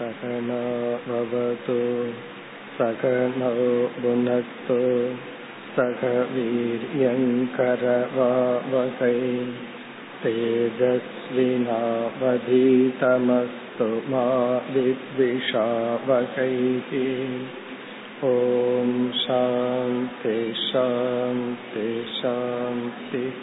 सकनावतु सकनौ भुनक्तु सह वीर्यङ्करवावकै तेजस्विनावधीतमस्तु मा विद्विषावकैः ॐ शान्ति शान्ति शान्तिः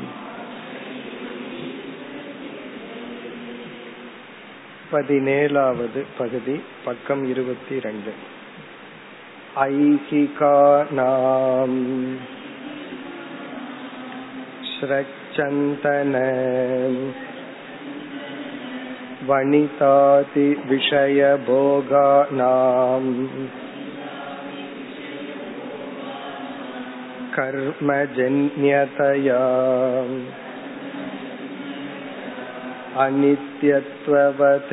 பதினேழாவது பகுதி பக்கம் இருபத்தி ரெண்டு ऐहिकानाम् श्रच्चन्तन वणितातिविषयभोगानाम् कर्मजन्यतया अनित्यत्ववत्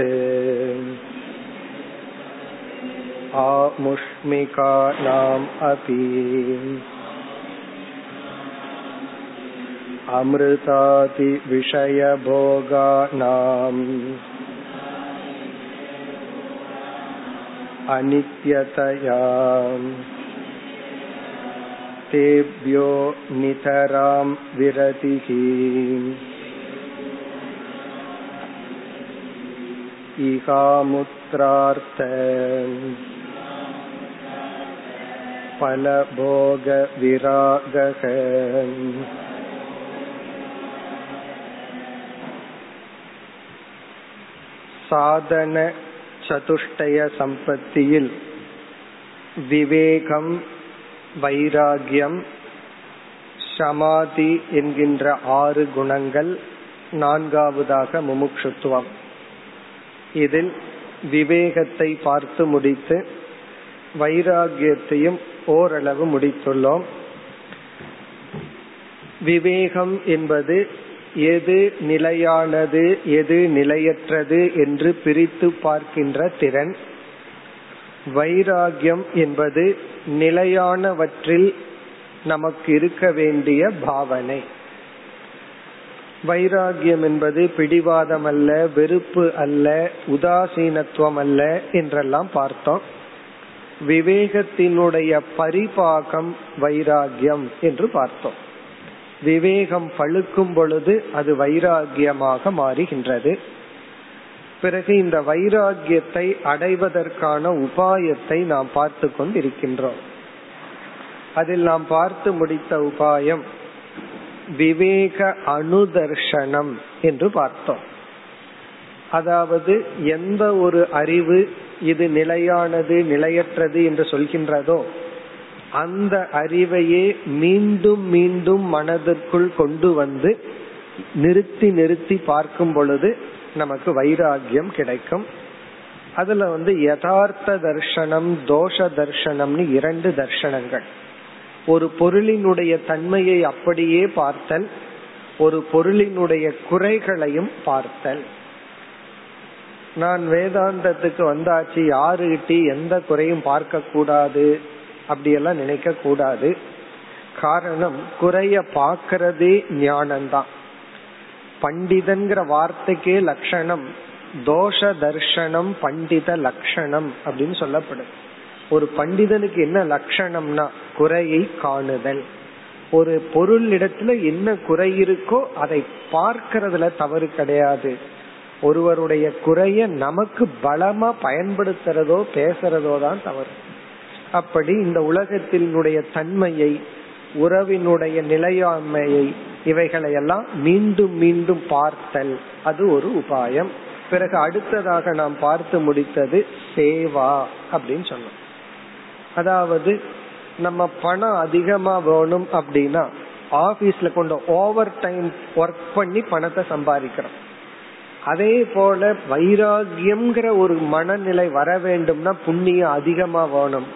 आमुष्मिकानाम् अपि अमृतादिविषयभोगानाम् अनित्यतया तेभ्यो नितरां विरतिः। इहामुत्रार्थ फलभोगविरागः சாதன சதுஷ்டய சம்பத்தியில் விவேகம் வைராகியம் சமாதி என்கின்ற ஆறு குணங்கள் நான்காவதாக முமுட்சுத்துவம் இதில் விவேகத்தை பார்த்து முடித்து வைராகியத்தையும் ஓரளவு முடித்துள்ளோம். விவேகம் என்பது எது நிலையானது எது நிலையற்றது என்று பிரித்து பார்க்கின்ற திறன். வைராகியம் என்பது நிலையானவற்றில் நமக்கு இருக்க வேண்டிய பாவனை. வைராகியம் என்பது பிடிவாதம் அல்ல வெறுப்பு அல்ல உதாசீனத்துவம் அல்ல என்றெல்லாம் பார்த்தோம். விவேகத்தினுடைய பரிபாகம் வைராகியம் என்று பார்த்தோம். விவேகம் பழுக்கும் பொழுது அது வைராகியமாக மாறுகின்றது. பிறகு இந்த வைராகியத்தை அடைவதற்கான உபாயத்தை நாம் பார்த்து கொண்டிருக்கின்றோம். அதில் நாம் பார்த்து முடித்த உபாயம் விவேக அனுதர்ஷனம் என்று பார்த்தோம். அதாவது எந்த ஒரு அறிவு இது நிலையானது நிலையற்றது என்று சொல்கின்றதோ அந்த அறிவையே மீண்டும் மீண்டும் மனதிற்குள் கொண்டு வந்து நிறுத்தி நிறுத்தி பார்க்கும் பொழுது நமக்கு வைராகியம் கிடைக்கும். அதுல வந்து யதார்த்த தர்ஷனம் தோஷ தர்ஷனம்னு இரண்டு தர்ஷனங்கள். ஒரு பொருளினுடைய தன்மையை அப்படியே பார்த்தல் ஒரு பொருளினுடைய குறைகளையும் பார்த்தல். நான் வேதாந்தத்துக்கு வந்தாச்சு யாருகிட்ட எந்த குறையும் பார்க்க கூடாது அப்படியெல்லாம் நினைக்க கூடாது காரணம் குறைய பார்க்கறதே ஞானம்தான் பண்டிதன்கிற வார்த்தைக்கே லட்சணம் தோஷ தர்ஷனம் பண்டித லட்சணம் அப்படின்னு சொல்லப்படுது. ஒரு பண்டிதனுக்கு என்ன லட்சணம்னா குறையை காணுதல். ஒரு பொருள் இடத்துல என்ன குறை இருக்கோ அதை பார்க்கறதுல தவறு கிடையாது. ஒருவருடைய குறைய நமக்கு பலமா பயன்படுத்துறதோ பேசுறதோ தான் தவறு. அப்படி இந்த உலகத்தினுடைய தன்மையை உறவினுடைய நிலையாண்மையை இவைகளை எல்லாம் மீண்டும் மீண்டும் பார்த்தல். அது ஒரு உபாயம். பிறகு அடுத்ததாக நாம் பார்த்து முடித்தது சேவா அப்படின்னு சொன்னோம். அதாவது நம்ம பணம் அதிகமா வேணும் அப்படின்னா ஆபீஸ்ல கொண்டு ஓவர் டைம் ஒர்க் பண்ணி பணத்தை சம்பாதிக்கிறோம். அதே போல வைராகியம்ங்கிற ஒரு மனநிலை வர வேண்டும்னா புண்ணியம் அதிகமா வேணும்.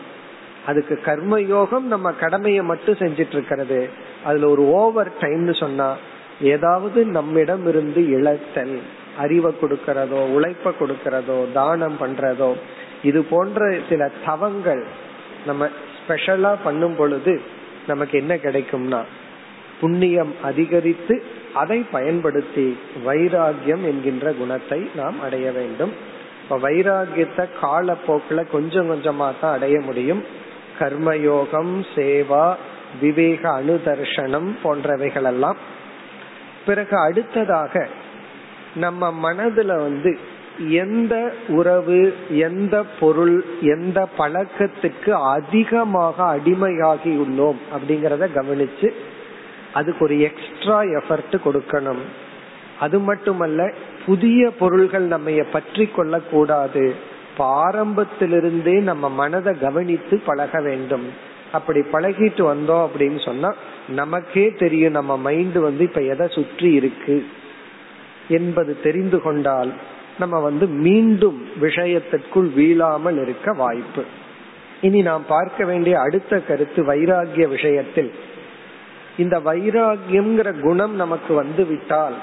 அதுக்கு கர்ம யோகம் நம்ம கடமையை மட்டும் செஞ்சிட்டு இருக்கிறது அதுல ஒரு ஓவர் டைம்னு சொன்னா ஏதாவது நம்மிடம் இருந்து இழத்தல் அறிவை கொடுக்கறதோ உழைப்ப கொடுக்கறதோ தானம் பண்றதோ இது போன்ற சில தவங்கள் நம்ம ஸ்பெஷலா பண்ணும் பொழுது நமக்கு என்ன கிடைக்கும்னா புண்ணியம் அதிகரித்து அதை பயன்படுத்தி வைராகியம் என்கின்ற குணத்தை நாம் அடைய வேண்டும். இப்ப வைராகியத்தை காலப்போக்கில் கொஞ்சம் கொஞ்சமா தான் அடைய முடியும். கர்மயோகம் சேவா விவேக அனுதர்ஷனம் போன்றவைகள் எல்லாம் பிறகு அடுத்ததாக நம்ம மனதுல வந்து எந்த உறவு எந்த பொருள் எந்த பழக்கத்துக்கு அதிகமாக அடிமையாகி உள்ளோம் அப்படிங்கறத கவனிச்சு அதுக்கு ஒரு எக்ஸ்ட்ரா எஃபர்ட் கொடுக்கணும். அது மட்டுமல்ல புதிய பொருள்கள் நம்ம பற்றி கொள்ள கூடாது ஆரம்பத்திலிருந்தே நம்ம மனதை கவனித்து பழக வேண்டும். அப்படி பழகிட்டு வந்தோம் அப்படின்னு சொன்னா நமக்கே தெரியும் நம்ம மைண்ட் வந்து இப்ப எதை சுற்றி இருக்கு என்பது தெரிந்து கொண்டால் நம்ம வந்து மீண்டும் விஷயத்திற்குள் வீழாமல் இருக்க வாய்ப்பு. இனி நாம் பார்க்க வேண்டிய அடுத்த கருத்து வைராகிய விஷயத்தில். இந்த வைராகியம்ங்கிற குணம் நமக்கு வந்து விட்டால்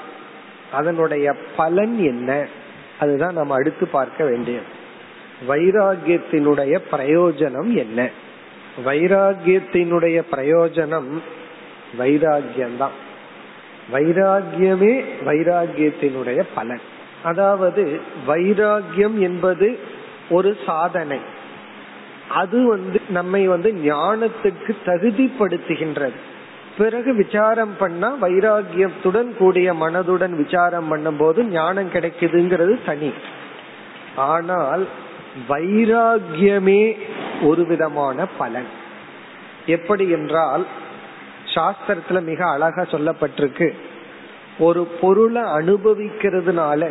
அதனுடைய பலன் என்ன? அதுதான் நம்ம அடுத்து பார்க்க வேண்டியது. வைராகியத்தினுடைய பிரயோஜனம் என்ன? வைராகியத்தினுடைய பிரயோஜனம் வைராகியம்தான் வைராகியமே வைராகியத்தினுடைய பலன். அதாவது வைராகியம் என்பது ஒரு சாதனை. அது வந்து நம்மை வந்து ஞானத்துக்கு தகுதிப்படுத்துகின்றது. பிறகு விசாரம் பண்ணா வைராகியத்துடன் கூடிய மனதுடன் விசாரம் பண்ணும் போது ஞானம் கிடைக்குதுங்கிறது தனி. ஆனால் வைராகியமே ஒரு விதமான பலன். எப்படி என்றால் சாஸ்திரத்துல மிக அழகா சொல்லப்பட்டிருக்கு. ஒரு பொருளை அனுபவிக்கிறதுனால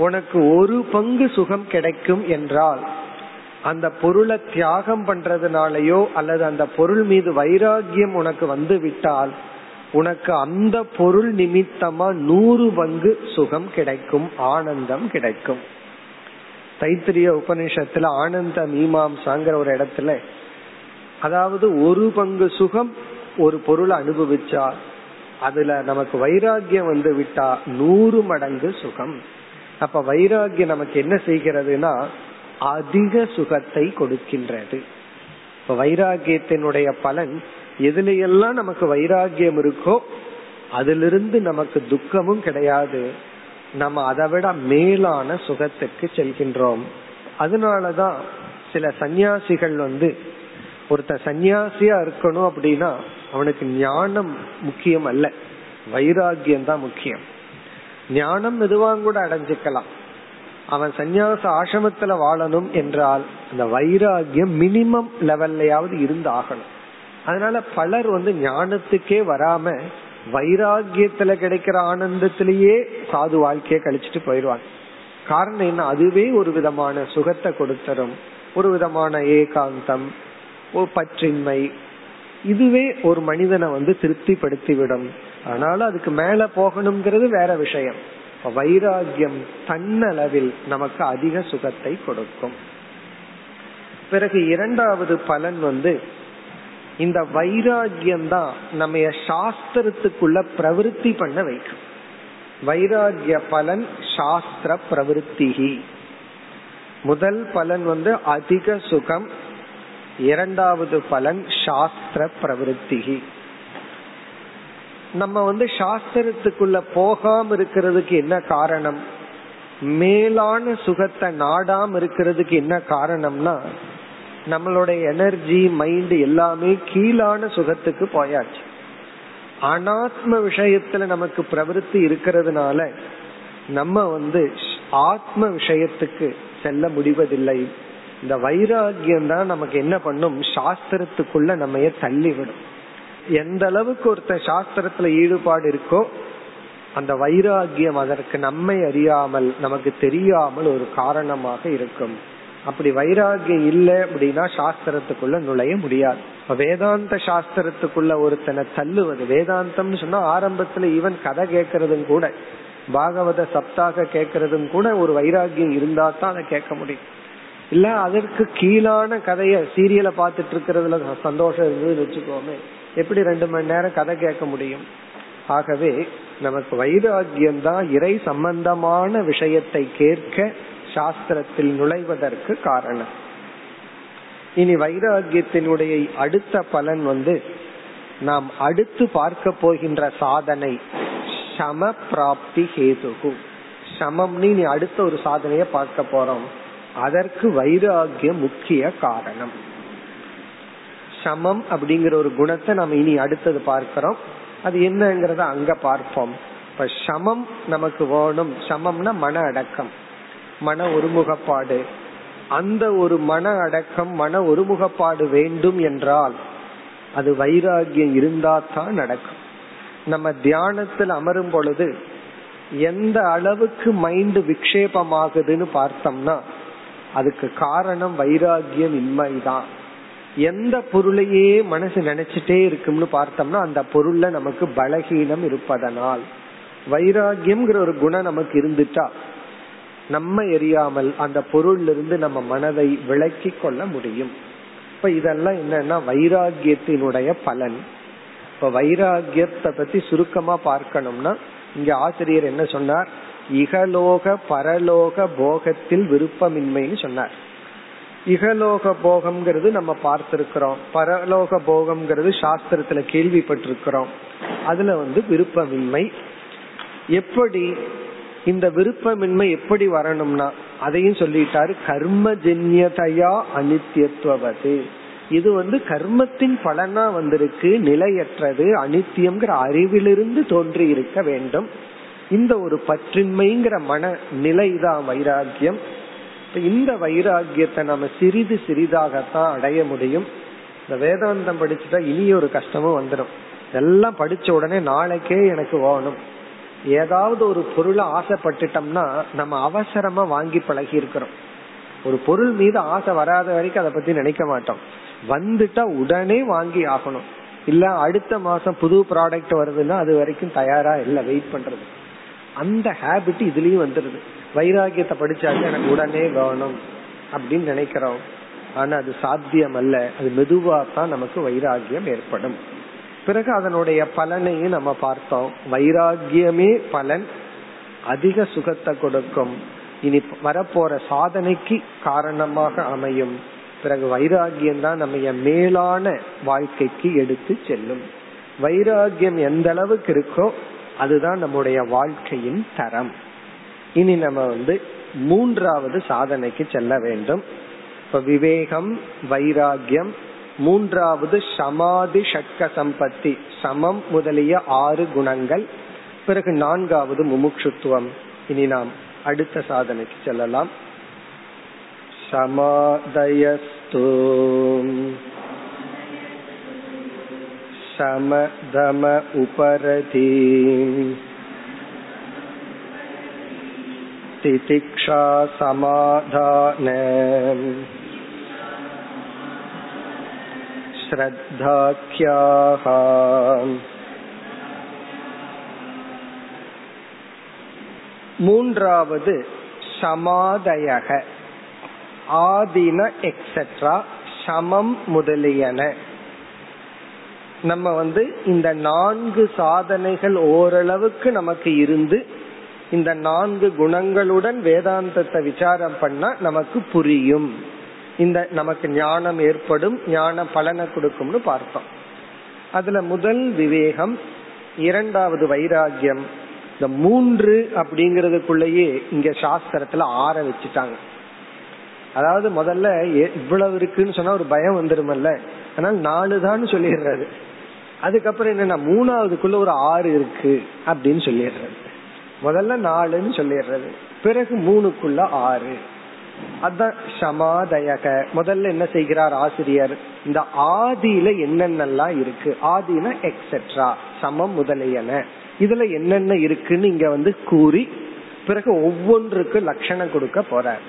உனக்கு ஒரு பங்கு சுகம் கிடைக்கும் என்றால் அந்த பொருளை தியாகம் பண்றதுனாலயோ அல்லது அந்த பொருள் மீது வைராகியம் உனக்கு வந்து விட்டால் உனக்கு அந்த பொருள் நிமித்தமா நூறு பங்கு சுகம் கிடைக்கும் ஆனந்தம் கிடைக்கும். தைத்திரிய உபநிஷத்துல ஆனந்த மீமாம்சாங்கிற ஒரு இடத்துல அதாவது ஒரு பங்கு சுகம் ஒரு பொருளை அனுபவிச்சா அதுல நமக்கு வைராகியம் வந்து விட்டா நூறு மடங்கு சுகம். அப்ப வைராகியம் நமக்கு என்ன செய்கிறதுனா அதிக சுகத்தை கொடுக்கின்றது. இப்ப வைராகியத்தினுடைய பலன் எதுலையெல்லாம் நமக்கு வைராகியம் இருக்கோ அதிலிருந்து நமக்கு துக்கமும் கிடையாது. நம்ம அதை விட மேலான சுகத்துக்கு செல்கின்றோம். அதனாலதான் சில சந்நியாசிகள் வந்து ஒருத்த சந்நியாசியா இருக்கணும் அப்படின்னா அவனுக்கு ஞானம் முக்கியம் அல்ல. வைராகியம் தான் முக்கியம். ஞானம் மெதுவாக கூட அடைஞ்சுக்கலாம். அவன் சந்நியாச ஆசிரமத்துல வாழணும் என்றால் அந்த வைராகியம் மினிமம் லெவல்லையாவது இருந்து ஆகணும் அதனால பலர் வந்து ஞானத்துக்கே வராம வைராகியத்துல கிடைக்கிற ஆனந்தத்திலேயே சாது வாழ்க்கையை கழிச்சிட்டு போயிடுவாங்க. காரணம் என்ன? அதுவே ஒரு விதமான சுகத்தை கொடுத்தரும். ஒரு விதமான ஏகாந்தம் பற்றின்மை. இதுவே ஒரு மனிதனை வந்து திருப்திப்படுத்திவிடும். ஆனாலும் அதுக்கு மேல போகணுங்கிறது வேற விஷயம். வைராகியம் தன்னளவில் நமக்கு அதிக சுகத்தை கொடுக்கும். பிறகு இரண்டாவது பலன் வந்து இந்த வைராகியம் தான் நம்ம சாஸ்திரத்துக்குள்ள பிரவருத்தி பண்ண வைக்கும். வைராகிய பலன் சாஸ்திர பிரவருத்திகி முதல் பலன் வந்து அதிக சுகம் இரண்டாவது பலன் சாஸ்திர பிரவருத்திகி நம்ம வந்து சாஸ்திரத்துக்குள்ள போகாம இருக்கிறதுக்கு என்ன காரணம்? மேலான சுகத்தை நாடாம இருக்கிறதுக்கு என்ன காரணம்னா நம்மளுடைய எனர்ஜி மைண்ட் எல்லாமே கீழான சுகத்துக்கு போயாச்சு. அனாத்ம விஷயத்துல நமக்கு பிரவருத்தி இருக்கிறதுனால நம்ம வந்து ஆத்ம விஷயத்துக்கு செல்ல முடிவதில்லை. இந்த வைராகியம் தான் நமக்கு என்ன பண்ணும்? சாஸ்திரத்துக்குள்ள நம்ம தள்ளிவிடும். எந்த அளவுக்கு ஒருத்த சாஸ்திரத்துல ஈடுபாடு இருக்கோ அந்த வைராகியம் அதற்கு நம்மை அறியாமல் நமக்கு தெரியாமல் ஒரு காரணமாக இருக்கும். அப்படி வைராகியம் இல்லை அப்படின்னா சாஸ்திரத்துக்குள்ள நுழைய முடியாது. வேதாந்த சாஸ்திரத்துக்குள்ள ஒருத்தனை தள்ளுவது வேதாந்தம்னு சொன்னா ஆரம்பத்துல ஈவன் கதை கேட்கறதும் கூட பாகவத சப்தாக கேட்கறதும் கூட ஒரு வைராகியம் இருந்தா தான் அதை கேட்க முடியும். இல்ல அதற்கு கீழான கதைய சீரியலை பார்த்துட்டு இருக்கிறதுல சந்தோஷம் இருந்ததுன்னு வச்சுக்கோமே. எப்படி ரெண்டு மணி நேரம் கதை கேட்க முடியும்? ஆகவே நமக்கு வைராகியம் தான் இறை சம்பந்தமான விஷயத்தை கேட்க சாஸ்திரத்தில் நுழைவதற்கு காரணம். இனி வைராகியத்தினுடைய அடுத்த பலன் வந்து நாம் அடுத்து பார்க்க போகின்ற சாதனை சம பிராப்தி ஹேதுகு. சமம்னு நீ அடுத்த ஒரு சாதனைய பார்க்க போறோம். அதற்கு வைராகியம் முக்கிய காரணம். சமம் அப்படிங்கிற ஒரு குணத்தை நம்ம இனி அடுத்தது பார்க்கிறோம். அது என்னங்கறத அங்க பார்ப்போம். இப்ப சமம் நமக்கு வேணும். சமம்னா மன அடக்கம். மன ஒருமுகப்பாடு. அந்த ஒரு மன அடக்கம் மன ஒருமுகப்பாடு வேண்டும் என்றால் அது வைராகியம் இருந்தா தான் நடக்கும். நம்ம தியானத்தில் அமரும் பொழுது எந்த அளவுக்கு மைண்ட் விக்ஷேபமாகுதுன்னு பார்த்தோம்னா அதுக்கு காரணம் வைராகியம் இன்மைதான். எந்த பொருளையே மனசு நினைச்சிட்டே இருக்கும்னு பார்த்தோம்னா அந்த பொருள்ல நமக்கு பலகீனம் இருப்பதனால். வைராகியம்ங்கிற ஒரு குணம் நமக்கு இருந்துட்டா நம்ம எரியாமல் அந்த பொருள்ல இருந்து நம்ம மனதை விளக்கி கொள்ள முடியும். இப்ப இதெல்லாம் என்னன்னா வைராகியத்தினுடைய பலன். இப்ப வைராகியத்தை பத்தி சுருக்கமா பார்க்கணும்னா இங்க ஆசிரியர் என்ன சொன்னார்? இகலோக பரலோக போகத்தில் விருப்பமின்மைன்னு சொன்னார். இகலோக போகம்ங்கிறது நம்ம பார்த்திருக்கிறோம். பரலோக போகம்ங்கிறது சாஸ்திரத்துல கேள்விப்பட்டிருக்கிறோம். அதுல வந்து விருப்பமின்மை. எப்படி இந்த விருப்பமின்மை எப்படி வரணும்னா அதையும் சொல்லிட்டாரு கர்மஜன்யதையா அனித்தியத்துவது இது வந்து கர்மத்தின் பலனா வந்திருக்கு நிலையற்றது அனித்தியம்ங்கிற அறிவிலிருந்து தோன்றி இருக்க வேண்டும். இந்த ஒரு பற்றின்மைங்கிற மன நிலைதான் வைராகியம் இந்த வைராகியத்தை நம்ம சிறிது சிறிதாகத்தான் அடைய முடியும். இந்த வேதாந்தம் படிச்சுட்டா இனி ஒரு கஷ்டமும் வந்துடும் எல்லாம் படிச்ச உடனே நாளைக்கே எனக்கு வேணும். ஏதாவது ஒரு பொருளை ஆசைப்பட்டுட்டோம்னா நம்ம அவசரமா வாங்கி பழகி இருக்கிறோம் ஒரு பொருள் மீது ஆசை வராத வரைக்கும் அதை பத்தி நினைக்க மாட்டோம். வந்துட்டா உடனே வாங்கி ஆகணும். இல்ல அடுத்த மாசம் புது ப்ராடக்ட் வருதுன்னா அது வரைக்கும் தயாரா இல்ல வெயிட் பண்றது. அந்த ஹேபிட் இதுலயும் வந்துருது. வைராகியத்தை படிச்சாக்க எனக்கு உடனே வேணும் அப்படின்னு நினைக்கிறோம். ஆனா அது சாத்தியம் அல்ல அது மெதுவா தான் நமக்கு வைராகியம் ஏற்படும். பிறகு அதனுடைய பலனையும் நம்ம பார்த்தோம். வைராகியமே பலன் அதிக சுகத்தை கொடுக்கும். இனி வரப்போற சாதனைக்கு காரணமாக அமையும். பிறகு வைராகியம் தான் நம்ம மேலான வாழ்க்கைக்கு எடுத்து செல்லும். வைராகியம் எந்த அளவுக்கு இருக்கோ அதுதான் நம்முடைய வாழ்க்கையின் தரம். இனி நம்ம வந்து மூன்றாவது சாதனைக்கு செல்ல வேண்டும். இப்ப விவேகம் வைராகியம் மூன்றாவது சமாதி ஷட்க சம்பத்தி சமம் முதலிய ஆறு குணங்கள் பிறகு நான்காவது முமுட்சுத்துவம். இனி நாம் அடுத்த சாதனைக்கு செல்லலாம். சமாதயஸ்து. சமதம உபரதி. திதிக்ஷா சமாதான श्रद्धाख्याः மூன்றாவது சமாதயக ஆதின எக்ஸெட்ரா சமம் முதலியன நம்ம வந்து இந்த நான்கு சாதனைகள் ஓரளவுக்கு நமக்கு இருந்து இந்த நான்கு குணங்களுடன் வேதாந்தத்தை விசாரம் பண்ணா நமக்கு புரியும். இந்த நமக்கு ஞானம் ஏற்படும் ஞான பலனை கொடுக்கும்னு பார்த்தோம். அதுல முதல் விவேகம் இரண்டாவது வைராகியம் இந்த மூன்று அப்படிங்கறதுக்குள்ளேயே இங்க சாஸ்திரத்துல ஆற வச்சுட்டாங்க. அதாவது முதல்ல இவ்வளவு இருக்குன்னு சொன்னா ஒரு பயம் வந்துருமல்ல. ஆனால் நாலு தான் சொல்லிடுறாரு. அதுக்கப்புறம் என்னன்னா மூணாவதுக்குள்ள ஒரு ஆறு இருக்கு அப்படின்னு சொல்லிடுறாரு. முதல்ல நாலுன்னு சொல்லிடுறது. பிறகு மூணுக்குள்ள ஆறு. அதான் சமாதயக. முதல்ல என்ன செய்கிறார் ஆசிரியர்? இந்த ஆதியில என்னென்னலாம் இருக்கு? ஆதினா எக்ஸெட்ரா சமம் முதலியன. இதுல என்னென்ன இருக்குன்னு இங்க வந்து கூறி பிறகு ஒவ்வொன்றுக்கு லட்சணம் கொடுக்க போறார்.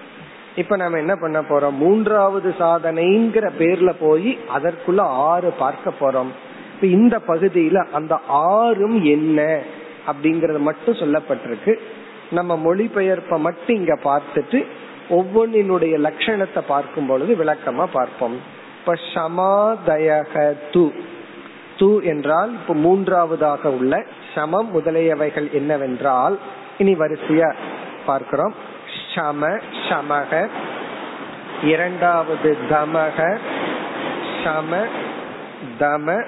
இப்ப நம்ம என்ன பண்ண போறோம்? மூன்றாவது சாதனைங்கிற பேர்ல போய் அதற்குள்ள ஆறு பார்க்க போறோம். இப்ப இந்த பகுதியில அந்த ஆறும் என்ன? அப்படிங்கறது மட்டும் சொல்லப்பட்டிருக்கு. நம்ம மொழிபெயர்ப்ப மட்டும் இங்க பார்த்துட்டு ஒவ்வொன்றினுடைய லட்சணத்தை பார்க்கும் பொழுது விளக்கமா பார்ப்போம். இப்ப சமாதயக து து என்றால் இப்ப மூன்றாவதாக உள்ள சமம் முதலியவைகள் என்னவென்றால் இனி வரிசையா பார்க்கிறோம். சம சமக. இரண்டாவது தமக. சம தம.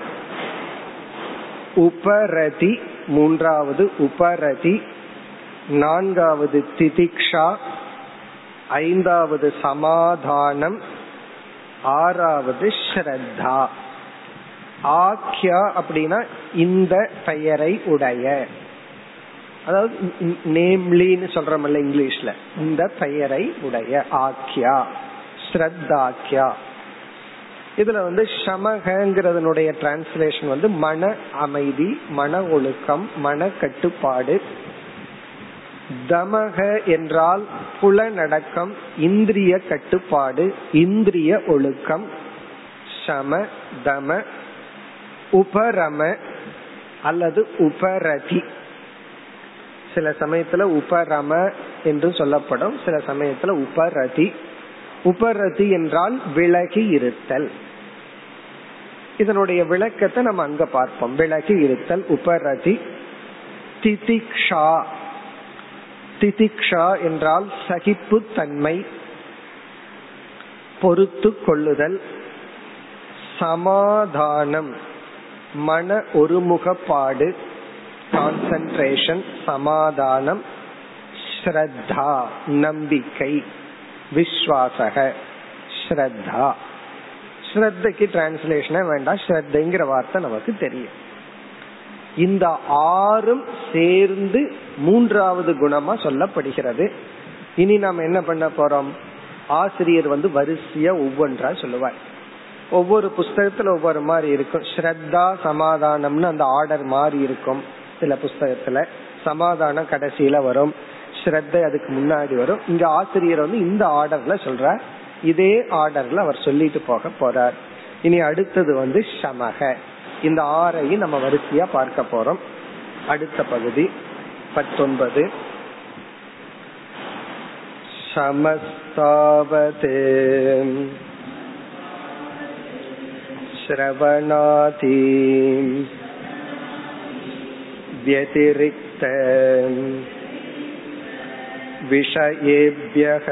உபரதி. மூன்றாவது உபரதி நான்காவது திதிக்ஷா ஐந்தாவது சமாதானம் ஆறாவது ஸ்ரத்தா. ஆக்யா அப்படின்னா இந்த பெயரை உடைய. அதாவது நேம்லின்னு சொல்றமல்ல இங்கிலீஷ்ல. இந்த பெயரை உடைய. ஆக்யா ஸ்ரத்தாக்கியா இதுல வந்து சமகங்கிறதனுடைய டிரான்ஸ்லேஷன் வந்து மன அமைதி மன ஒழுக்கம் மன கட்டுப்பாடு. தமக என்றால் புலநடக்கம் இந்திரிய கட்டுப்பாடு இந்திரிய ஒழுக்கம். சம தம உபரம அல்லது உபரதி. சில சமயத்துல உபரம என்று சொல்லப்படும் சில சமயத்துல உபரதி. உபரதி என்றால் விலகி இருத்தல். இதனுடைய விளக்கத்தை நம்ம அங்க பார்ப்போம். விலகி இருத்தல் உபரதி திதிக்ஷா. திதிக்ஷா என்றால் சகிப்பு தன்மை பொறுத்து கொள்ளுதல் சமாதானம் மன ஒருமுகப்பாடு கான்சன்ட்ரேஷன் சமாதானம் ஸ்ரத்தா நம்பிக்கை விஸ்வாசக ஸ்ரத்தா. ஸ்ரத்தைக்கு டிரான்ஸ்லேஷனே வேண்டாம். ஸ்ரத்தைங்கிற வார்த்தை நமக்கு தெரியும். இந்த ஆறும் சேர்ந்து மூன்றாவது குணமா சொல்லப்படுகிறது. இனி நாம் என்ன பண்ண போறோம்? ஆசிரியர் வந்து வரிசையா ஒவ்வொன்றா சொல்லுவார். ஒவ்வொரு புஸ்தகத்துல ஒவ்வொரு மாதிரி இருக்கும். ஸ்ரத்தா சமாதானம்னு அந்த ஆர்டர் மாறி இருக்கும் சில புஸ்தகத்துல. சமாதானம் கடைசியில வரும். ஸ்ரத்தை அதுக்கு முன்னாடி வரும். இங்க ஆசிரியர் வந்து இந்த ஆர்டர்ல சொல்ற இதே ஆர்டர்ல அவர் சொல்லிட்டு போக போறார் இனி அடுத்தது வந்து சமக இந்த ஆறையும் நம்ம வரிசையா பார்க்க போறோம் அடுத்த பகுதி பத்தொன்பது சமஸ்தாவதே श्रवणाति व्यतिरिक्त विषयेभ्यः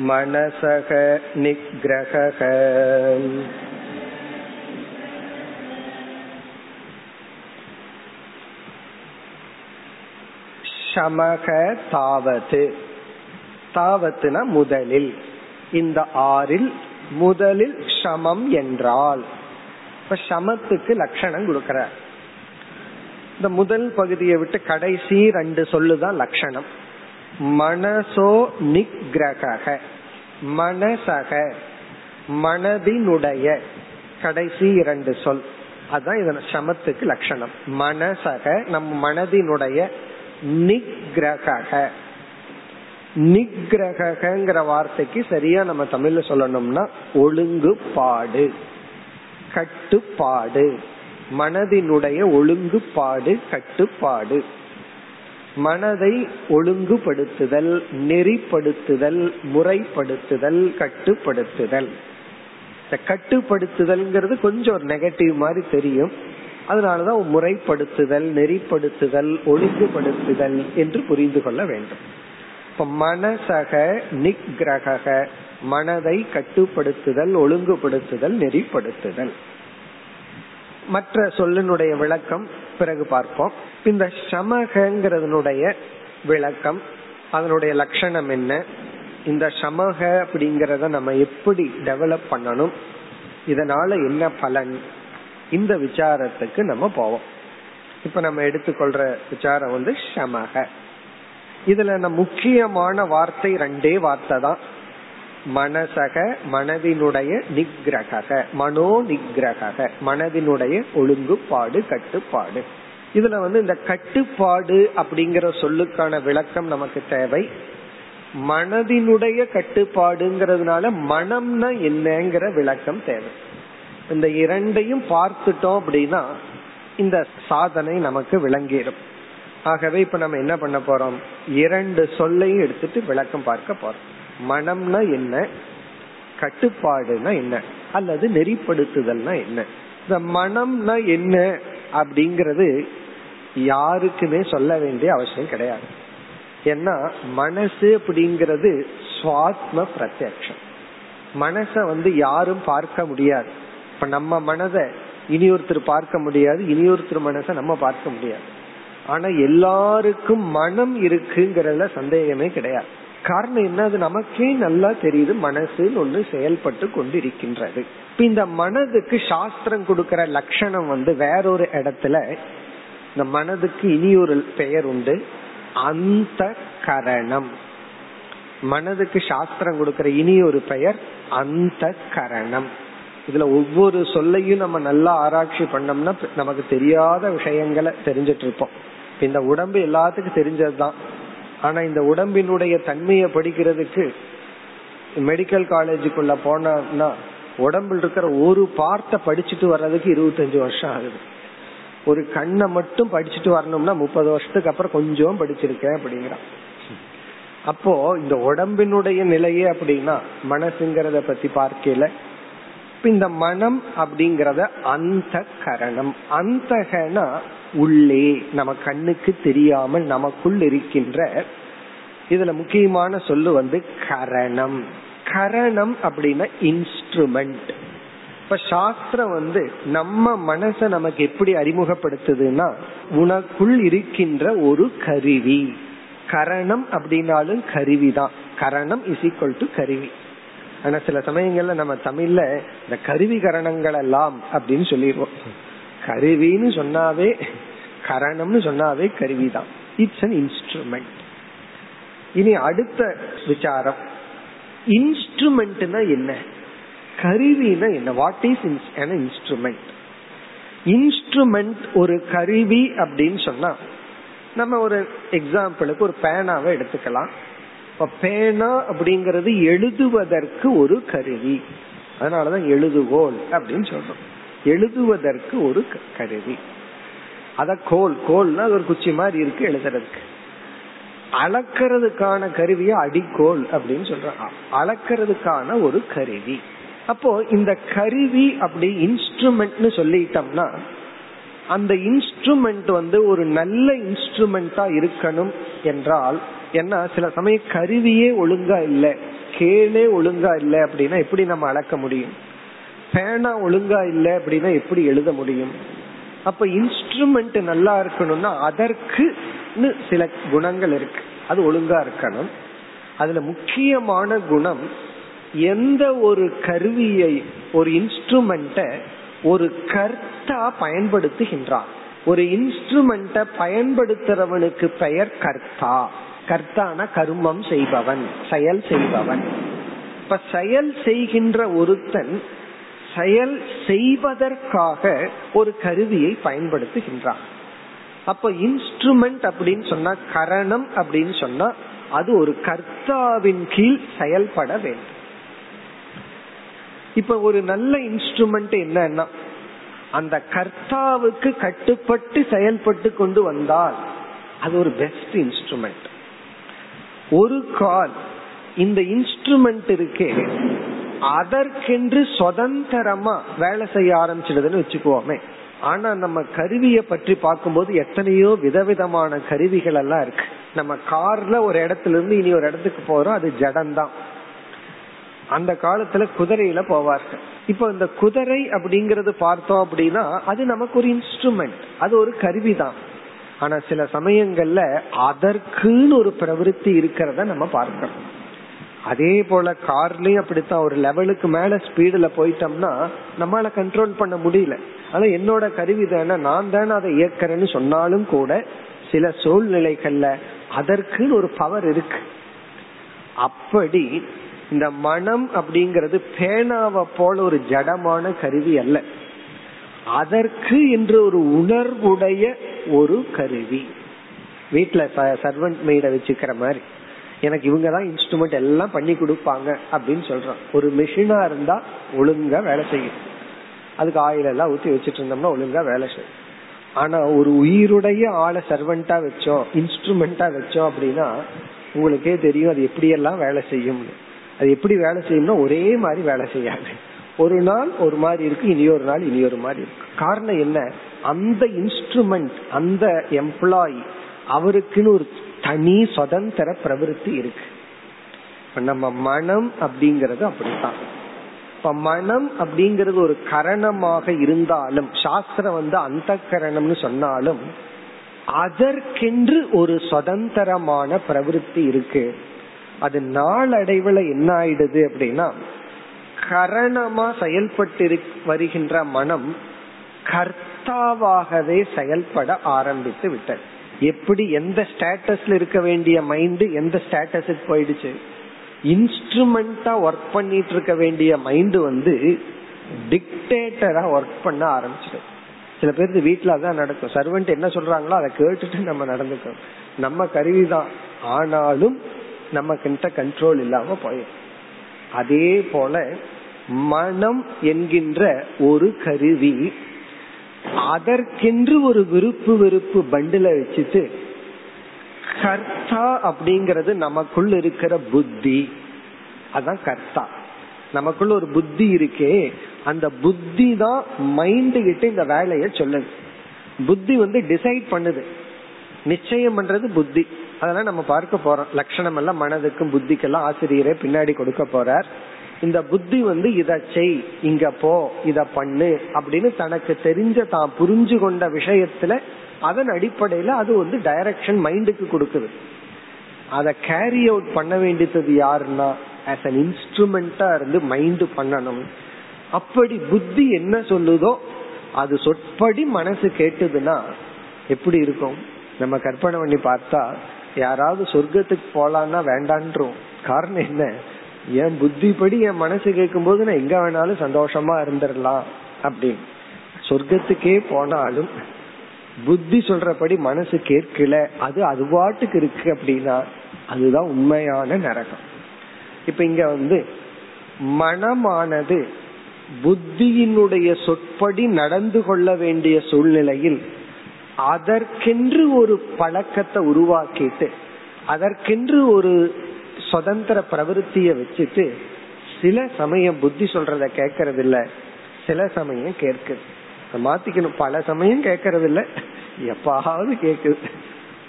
மனசக நிகிரக சமக தாவது தாவத்துனா முதலில். இந்த ஆறில் முதலில் சமம் என்றால். இப்ப சமத்துக்கு லட்சணம் கொடுக்கிறார். இந்த முதல் பகுதியை விட்டு கடைசி ரெண்டு சொல்லுதான் லட்சணம். மனசோ நிகிரக மனசக. மனதினுடைய. கடைசி இரண்டு சொல். அதுதான் இதன் சமத்துக்கு லட்சணம். மனசக நம் மனதினுடைய நிகிரக நிகிரகங்கிற வார்த்தைக்கு சரியா நம்ம தமிழ்ல சொல்லணும்னா ஒழுங்குபாடு. கட்டுப்பாடு. மனதினுடைய ஒழுங்குபாடு கட்டுப்பாடு. மனதை ஒழுங்குபடுத்துதல் நெறிப்படுத்துதல் முறைப்படுத்துதல் கட்டுப்படுத்துதல். இந்த கட்டுப்படுத்துதல்ங்கிறது கொஞ்சம் ஒரு நெகட்டிவ் மாதிரி தெரியும். அதனாலதான் முறைப்படுத்துதல் நெறிப்படுத்துதல் ஒழுங்குபடுத்துதல் என்று புரிந்து கொள்ள வேண்டும். இப்ப மனசக நிகிரக மனதை கட்டுப்படுத்துதல் ஒழுங்குபடுத்துதல் நெறிப்படுத்துதல். மற்ற சொல்லினுடைய விளக்கம் பிறகு பார்ப்போம். இந்த சமகங்கிறதனுடைய விளக்கம் அதனுடைய லட்சணம் என்ன? இந்த சமக அப்படிங்கறத நம்ம எப்படி டெவலப் பண்ணணும்? இதனால என்ன பலன்? இந்த விசாரத்துக்கு நம்ம போவோம். இப்ப நம்ம எடுத்துக்கொள்ற விசாரம் வந்து சமக. இதுல நம்ம முக்கியமான வார்த்தை ரெண்டே வார்த்தை தான் மனசக மனதினுடைய நிகிரக மனோ நிகிரக மனதினுடைய ஒழுங்குபாடு கட்டுப்பாடு. இதுல வந்து இந்த கட்டுப்பாடு அப்படிங்கிற சொல்லுக்கான விளக்கம் நமக்கு தேவை. மனதினுடைய கட்டுப்பாடுங்கிறதுனால மனம்னா என்னங்கிற விளக்கம் தேவை. இந்த இரண்டையும் பார்த்துட்டோம் அப்படின்னா இந்த சாதனை நமக்கு விளங்கிடும் ஆகவே இப்ப நம்ம என்ன பண்ண போறோம்? இரண்டு சொல்லையும் எடுத்துட்டு விளக்கம் பார்க்க போறோம். மனம்னா என்ன? கட்டுப்பாடுனா என்ன? அல்லது நெறிப்படுத்துதல்னா என்ன? இந்த மனம்னா என்ன அப்படிங்கறது யாருக்குமே சொல்ல வேண்டிய அவசியம் கிடையாது. ஏன்னா மனசு அப்படிங்கிறது சுவாத்ம பிரத்யக்ஷம். மனச வந்து யாரும் பார்க்க முடியாது. இப்ப நம்ம மனதை இனி ஒருத்தர் பார்க்க முடியாது இனி ஒருத்தர் மனசை நம்ம பார்க்க முடியாது. ஆனா எல்லாருக்கும் மனம் இருக்குங்கிறதுல சந்தேகமே கிடையாது. காரணம் என்ன? அது நமக்கே நல்லா தெரியுது. மனசுன்னு ஒண்ணு செயல்பட்டு கொண்டு இருக்கின்றது இப்ப இந்த மனதுக்கு சாஸ்திரம் கொடுக்கிற லட்சணம் வந்து வேறொரு இடத்துல இந்த மனதுக்கு இனி ஒரு பெயர் உண்டு. அந்த கரணம் மனதுக்கு சாஸ்திரம் கொடுக்கிற இனி ஒரு பெயர் அந்த கரணம் இதுல ஒவ்வொரு சொல்லையும் நம்ம நல்லா ஆராய்ச்சி பண்ணோம்னா நமக்கு தெரியாத விஷயங்களை தெரிஞ்சிட்டு இருப்போம். இந்த உடம்பு எல்லாத்துக்கும் தெரிஞ்சதுதான். ஆனா இந்த உடம்பினுடைய தன்மையை படிக்கிறதுக்கு மெடிக்கல் காலேஜுக்குள்ள போனோம்னா உடம்புல இருக்கிற ஒரு பார்ட்ட படிச்சுட்டு வர்றதுக்கு இருபத்தஞ்சு வருஷம் ஆகுது. ஒரு கண்ணை மட்டும் படிச்சுட்டு வரணும்னா முப்பது வருஷத்துக்கு அப்புறம் கொஞ்சம் படிச்சிருக்கேன் அப்படிங்கிறான். அப்போ இந்த உடம்பினுடைய நிலையே அப்படின்னா மனசுங்கிறத பத்தி பார்க்கல இந்த மனம் அப்படிங்கறத அந்த கரணம். அந்தகனா உள்ளே நம்ம கண்ணுக்கு தெரியாமல் நமக்குள் இருக்கின்ற இதுல முக்கியமான சொல்லு வந்து கரணம். கரணம் அப்படின்னா இன்ஸ்ட்ருமெண்ட் இப்ப சாஸ்திரம் வந்து நம்ம மனச நமக்கு எப்படி அறிமுகப்படுத்துதுன்னா உனக்குள் இருக்கின்ற ஒரு கருவி. கரணம் அப்படின்னாலும் கருவி தான் கரணம் இஸ் ஈக்வல் டு கருவி. ஆனா சில சமயங்கள்ல நம்ம தமிழ்ல இந்த கருவி கரணங்கள் எல்லாம் அப்படின்னு சொல்லிடுவோம். கருவின்னு சொன்னாவே கரணம்னு சொன்னாவே கருவி தான் இட்ஸ் அன் இன்ஸ்ட்ருமெண்ட் இனி அடுத்த விசாரம். இன்ஸ்ட்ருமெண்ட்னா என்ன? கருவினா என்ன? வாட் இஸ் இன்ஸ்ட்ருமெண்ட் இன்ஸ்ட்ருமெண்ட் ஒரு கருவி அப்படின்னு சொன்னா நம்ம ஒரு எக்ஸாம்பிளுக்கு ஒரு பேனாவை எடுத்துக்கலாம். இப்ப பேனா அப்படிங்கறது எழுதுவதற்கு ஒரு கருவி. அதனாலதான் எழுதுகோல் அப்படின்னு சொல்றோம். எழுதுவதற்கு ஒரு கருவி. அத கோல் கோல்னா ஒரு குச்சி மாதிரி இருக்கு எழுதுறதுக்கு. அளக்கிறதுக்கான கருவிய அடிக்கோல் அப்படின்னு சொல்றாங்க. அளக்கிறதுக்கான ஒரு கருவி. அப்போ இந்த கருவி அப்படி இன்ஸ்ட்ருமெண்ட்னு சொல்லிட்டோம்னா அந்த இன்ஸ்ட்ருமெண்ட் வந்து ஒரு நல்ல இன்ஸ்ட்ருமெண்டா இருக்கணும் என்றால் ஏன்னா சில சமயம் கருவியே ஒழுங்கா இல்லை கேளே ஒழுங்கா இல்லை அப்படின்னா எப்படி நம்ம அளக்க முடியும்? பேனா ஒழுங்கா இல்ல அப்படின்னா எப்படி எழுத முடியும்? அப்ப இன்ஸ்ட்ருமெண்ட் நல்லா இருக்கணும்னா அதற்கு சில குணங்கள் இருக்கு. அது ஒழுங்கா இருக்கணும். அதுல முக்கியமான குணம் எந்த ஒரு கருவியை ஒரு இன்ஸ்ட்ருமெண்ட ஒரு கர்த்தா பயன்படுத்துகின்றான். ஒரு இன்ஸ்ட்ருமெண்ட பயன்படுத்துறவனுக்கு பெயர் கர்த்தா. கர்த்தான கர்மம் செய்பவன் செயல் செய்பவன். இப்ப செயல் செய்கின்ற ஒருத்தன் செயல் செய்வதற்காக ஒரு கருவியை பயன்படுத்துகின்றான். அப்ப இன்ஸ்ட்ருமெண்ட் அப்படின்னு சொன்னா கரணம் அப்படின்னு சொன்னா அது ஒரு கர்த்தாவின் கீழ் செயல்பட வேண்டும். இப்ப ஒரு நல்ல இன்ஸ்ட்ருமெண்ட் என்னன்னா அந்த கர்த்தாவுக்கு கட்டுப்பட்டு செயல்பட்டு கொண்டு வந்தால் அது ஒரு பெஸ்ட் இன்ஸ்ட்ருமெண்ட் ஒரு கால் இந்த இன்ஸ்ட்ருமெண்ட் இருக்கே அதற்கென்று சுதந்திரமா வேலை செய்ய ஆரம்பிச்சிடுதுன்னு வச்சுக்குவோமே ஆனா நம்ம கருவியை பற்றி பார்க்கும்போது எத்தனையோ விதவிதமான கருவிகள் எல்லாம் இருக்கு. நம்ம கார்ல ஒரு இடத்துல இருந்து இனி ஒரு இடத்துக்கு போறோம் அது ஜடம்தான். அந்த காலத்துல குதிரையில போவார்கள். இப்போ இந்த குதிரை அப்படிங்கறது பார்த்தோம் அப்படின்னா அது நமக்கு ஒரு இன்ஸ்ட்ருமெண்ட் அது ஒரு கருவி தான் ஆனா சில சமயங்கள்ல அதற்குன்னு ஒரு பிரவருத்தி இருக்கிறத நம்ம பார்க்கிறோம். அதே போல கார்லயும் அப்படித்தான். ஒரு லெவலுக்கு மேல ஸ்பீடுல போயிட்டோம்னா நம்மளால கண்ட்ரோல் பண்ண முடியல. ஆனா என்னோட கருவி தானே நான் தானே அதை இயக்கிறேன்னு சொன்னாலும் கூட சில சூழ்நிலைகள்ல அதற்குன்னு ஒரு பவர் இருக்கு. அப்படி இந்த மனம் அப்படிங்கறது பேனாவை போல ஒரு ஜடமான கருவி அல்ல. அதற்கு என்று ஒரு உணர்வுடைய ஒரு கருவி. வீட்டுல சர்வன்ட் மெய்ட வச்சுக்கிற மாதிரி. எனக்கு இவங்க தான் இன்ஸ்ட்ருமெண்ட் எல்லாம் பண்ணி கொடுப்பாங்க அப்படின்னு சொல்றான். ஒரு மிஷினா இருந்தா ஒழுங்கா வேலை செய்யும். அதுக்கு ஆயில் எல்லாம் ஊத்தி வச்சுட்டு இருந்தோம்னா ஒழுங்கா வேலை செய்யும். ஆனா ஒரு உயிருடைய ஆளை சர்வெண்டா வச்சோம் இன்ஸ்ட்ருமெண்டா வச்சோம் அப்படின்னா உங்களுக்கே தெரியும் அது எப்படியெல்லாம் வேலை செய்யும் அது எப்படி வேலை செய்யும்னா ஒரே மாதிரி வேலை செய்யாது. ஒரு நாள் ஒரு மாதிரி இருக்கு இனி ஒரு நாள் இனி ஒரு மாதிரி இருக்கு. காரணம் என்ன? அந்த இன்ஸ்ட்ருமெண்ட் அந்த எம்ப்ளாயி அவருக்குன்னு ஒரு தனி சுதந்திர பிரவருத்தி இருக்கு. நம்ம மனம் அப்படிங்கறது அப்படித்தான். இப்ப மனம் அப்படிங்கறது ஒரு கரணமாக இருந்தாலும் சாஸ்திரம் வந்து அந்த கரணம்னு சொன்னாலும் அதற்கென்று ஒரு சுதந்திரமான பிரவருத்தி இருக்கு. அது நாளடைவுல என்ன ஆயிடுது அப்படின்னா கரணமா செயல்பட்டு வருகின்ற மனம் கர்த்தாவாகவே செயல்பட ஆரம்பித்து விட்டது. எப்படி எந்த ஸ்டேட்டஸ்ல இருக்க வேண்டிய மைண்ட் எந்த ஸ்டேட்டஸுக்கு போயிடுச்சு? இன்ஸ்ட்ருமெண்டா ஒர்க் பண்ணிட்டு இருக்க வேண்டிய மைண்ட் வந்து டிக்டேட்டரா ஒர்க் பண்ண ஆரம்பிச்சிடும் சில பேருக்கு வீட்டுல அதான் நடக்கும். சர்வெண்ட் என்ன சொல்றாங்களோ அதை கேட்டுட்டு நம்ம நடந்துக்கணும் நம்ம கருவிதான். ஆனாலும் நம்ம கிட்ட கண்ட்ரோல் இல்லாம போயிடும். அதே போல மனம் என்கின்ற ஒரு கருவி அதற்கென்று ஒரு விருப்பு வெறுப்பு பண்டில வச்சுட்டு கர்த்தா அப்படிங்கறது நமக்குள்ள இருக்கிற புத்தி. அதான் கர்த்தா. நமக்குள்ள ஒரு புத்தி இருக்கே. அந்த புத்தி தான் மைண்டு கிட்ட இந்த வேலையை சொல்லுது. புத்தி வந்து டிசைட் பண்ணுது. நிச்சயம் பண்றது புத்தி. அதெல்லாம் நம்ம பார்க்க போறோம். லட்சணம் எல்லாம் மனதுக்கும் புத்திக்கெல்லாம் ஆசிரியரே பின்னாடி கொடுக்க போறார். இந்த புத்தி வந்து இதை செய் இங்க போ இத பண்ணு அப்படின்னு தனக்கு தெரிஞ்ச தான் புரிஞ்சு கொண்ட விஷயத்துல அதன் அடிப்படையில அது வந்து டைரக்ஷன் மைண்டுக்கு கொடுக்குது. அதை கேரி அவுட் பண்ண வேண்டியது யாருன்னா ஆஸ் அன் இன்ஸ்ட்ருமெண்டா இருந்து மைண்ட் பண்ணணும். அப்படி புத்தி என்ன சொல்லுதோ அது சொற்படி மனசு கேட்டுதுன்னா எப்படி இருக்கும்? நம்ம கற்பனை பண்ணி பார்த்தா யாராவது சொர்க்கத்துக்கு போலான்னா வேண்டான்றோம். காரணம் என்ன? என் புத்திப்படி என் மனசு கேட்கும் போது நான் எங்க வேணாலும் சந்தோஷமா இருந்துடலாம் அப்படின்னு. சொர்க்கத்துக்கே போனாலும் புத்தி சொல்றபடி மனசு கேட்கல அது அது பாட்டுக்கு இருக்கு அப்படின்னா அதுதான் உண்மையான நரகம். இப்ப இங்க வந்து மனமானது புத்தியினுடைய சொற்படி நடந்து கொள்ள வேண்டிய சூழ்நிலையில் அதற்கென்று ஒரு பழக்கத்தை உருவாக்கிட்டு அதற்கென்று ஒரு சுதந்திர பிரவருத்திய வச்சுட்டு சில சமயம் புத்தி சொல்றத கேக்கறது இல்ல சில சமயம் கேட்குது. மாத்திக்கணும். பல சமயம் கேக்கறது இல்ல எப்பாவது கேக்குது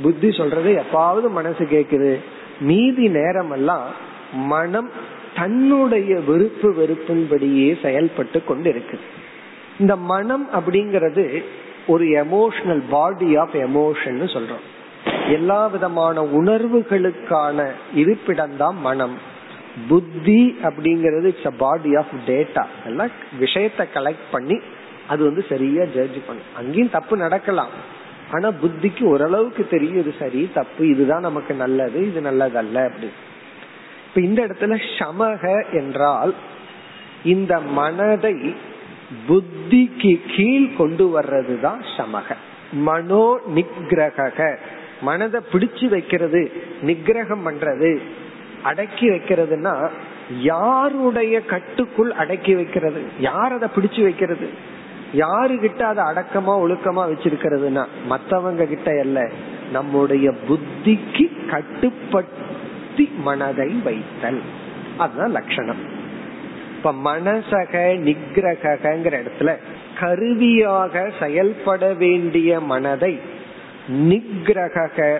புத்தி சொல்றது எப்பாவது மனசு கேக்குது மீதி நேரம் எல்லாம் மனம் தன்னுடைய விருப்பு வெறுப்பின்படியே செயல்பட்டு கொண்டு இருக்கு இந்த மனம் அப்படிங்கறது ஒரு எமோஷனல் பாடி ஆஃப் எமோஷன் சொல்றோம். எல்லா விதமான உணர்வுகளுக்கான இருப்பிடம்தான் மனம். புத்தி அப்படிங்கறது it's a body of data எல்லாம் விஷயத்த கலெக்ட் பண்ணி அது வந்து சரியா ஜட்ஜ் பண்ணும் அங்கேயும் தப்பு நடக்கலாம். ஆனா புத்திக்கு ஓரளவுக்கு தெரியும் இது சரி தப்பு இதுதான் நமக்கு நல்லது இது நல்லதல்ல அப்படி. இப்ப இந்த இடத்துல சமக என்றால் இந்த மனதை புத்திக்கு கீழ் கொண்டு வர்றதுதான் சமக. மனோ நிகிரக மனதை பிடிச்சு வைக்கிறது நிகிரகம் பண்றது அடக்கி வைக்கிறதுனா யாருடைய கட்டுக்குள் அடக்கி வைக்கிறது? யார் அதை பிடிச்சு வைக்கிறது? யாரு கிட்ட அதை அடக்கமா ஒழுக்கமா வச்சிருக்கிறதுனா மத்தவங்க கிட்ட அல்ல நம்முடைய புத்திக்கு கட்டுப்படுத்தி மனதை வைத்தல். அதுதான் லட்சணம். இப்ப மனசக நிகிரகிற இடத்துல கருவியாக செயல்பட வேண்டிய மனதை நிகிரக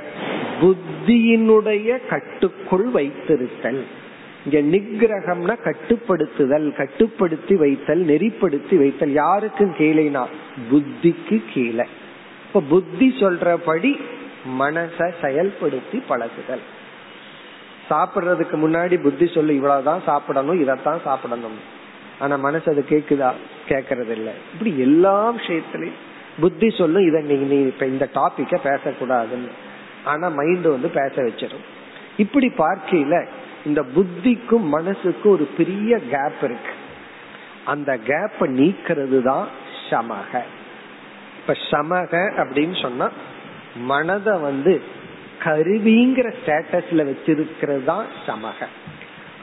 புத்தியினுடைய கட்டுக்குள் வைத்திருத்தல். இங்க நிகிரகம்னா கட்டுப்படுத்துதல் கட்டுப்படுத்தி வைத்தல் நெறிப்படுத்தி வைத்தல். யாருக்கும் கீழேனா புத்திக்கு கீழே. இப்ப புத்தி சொல்றபடி மனச செயல்படுத்தி பழகுதல். சாப்பிடுறதுக்கு முன்னாடி புத்தி சொல்லு இவ்வளவுதான் சாப்பிடணும் இதத்தான் சாப்பிடணும். ஆனா மனசு அது கேக்குதா? கேக்குறது இல்ல இப்படி எல்லா விஷயத்திலையும் புத்தி சொல்லும் இதை நீ நீ இப்ப இந்த டாபிக்க பேசக்கூடாதுன்னு. ஆனா மைண்ட் வந்து பேச வச்சிடும் இப்படி பார்க்கையில இந்த புத்திக்கும் மனசுக்கும் ஒரு பெரிய கேப் இருக்கு. அந்த கேப்ப நீக்கிறது தான் சமக. இப்ப சமக அப்படின்னு சொன்னா மனத வந்து கருவிங்கிற ஸ்டேட்டஸ்ல வச்சிருக்கிறது தான் சமக.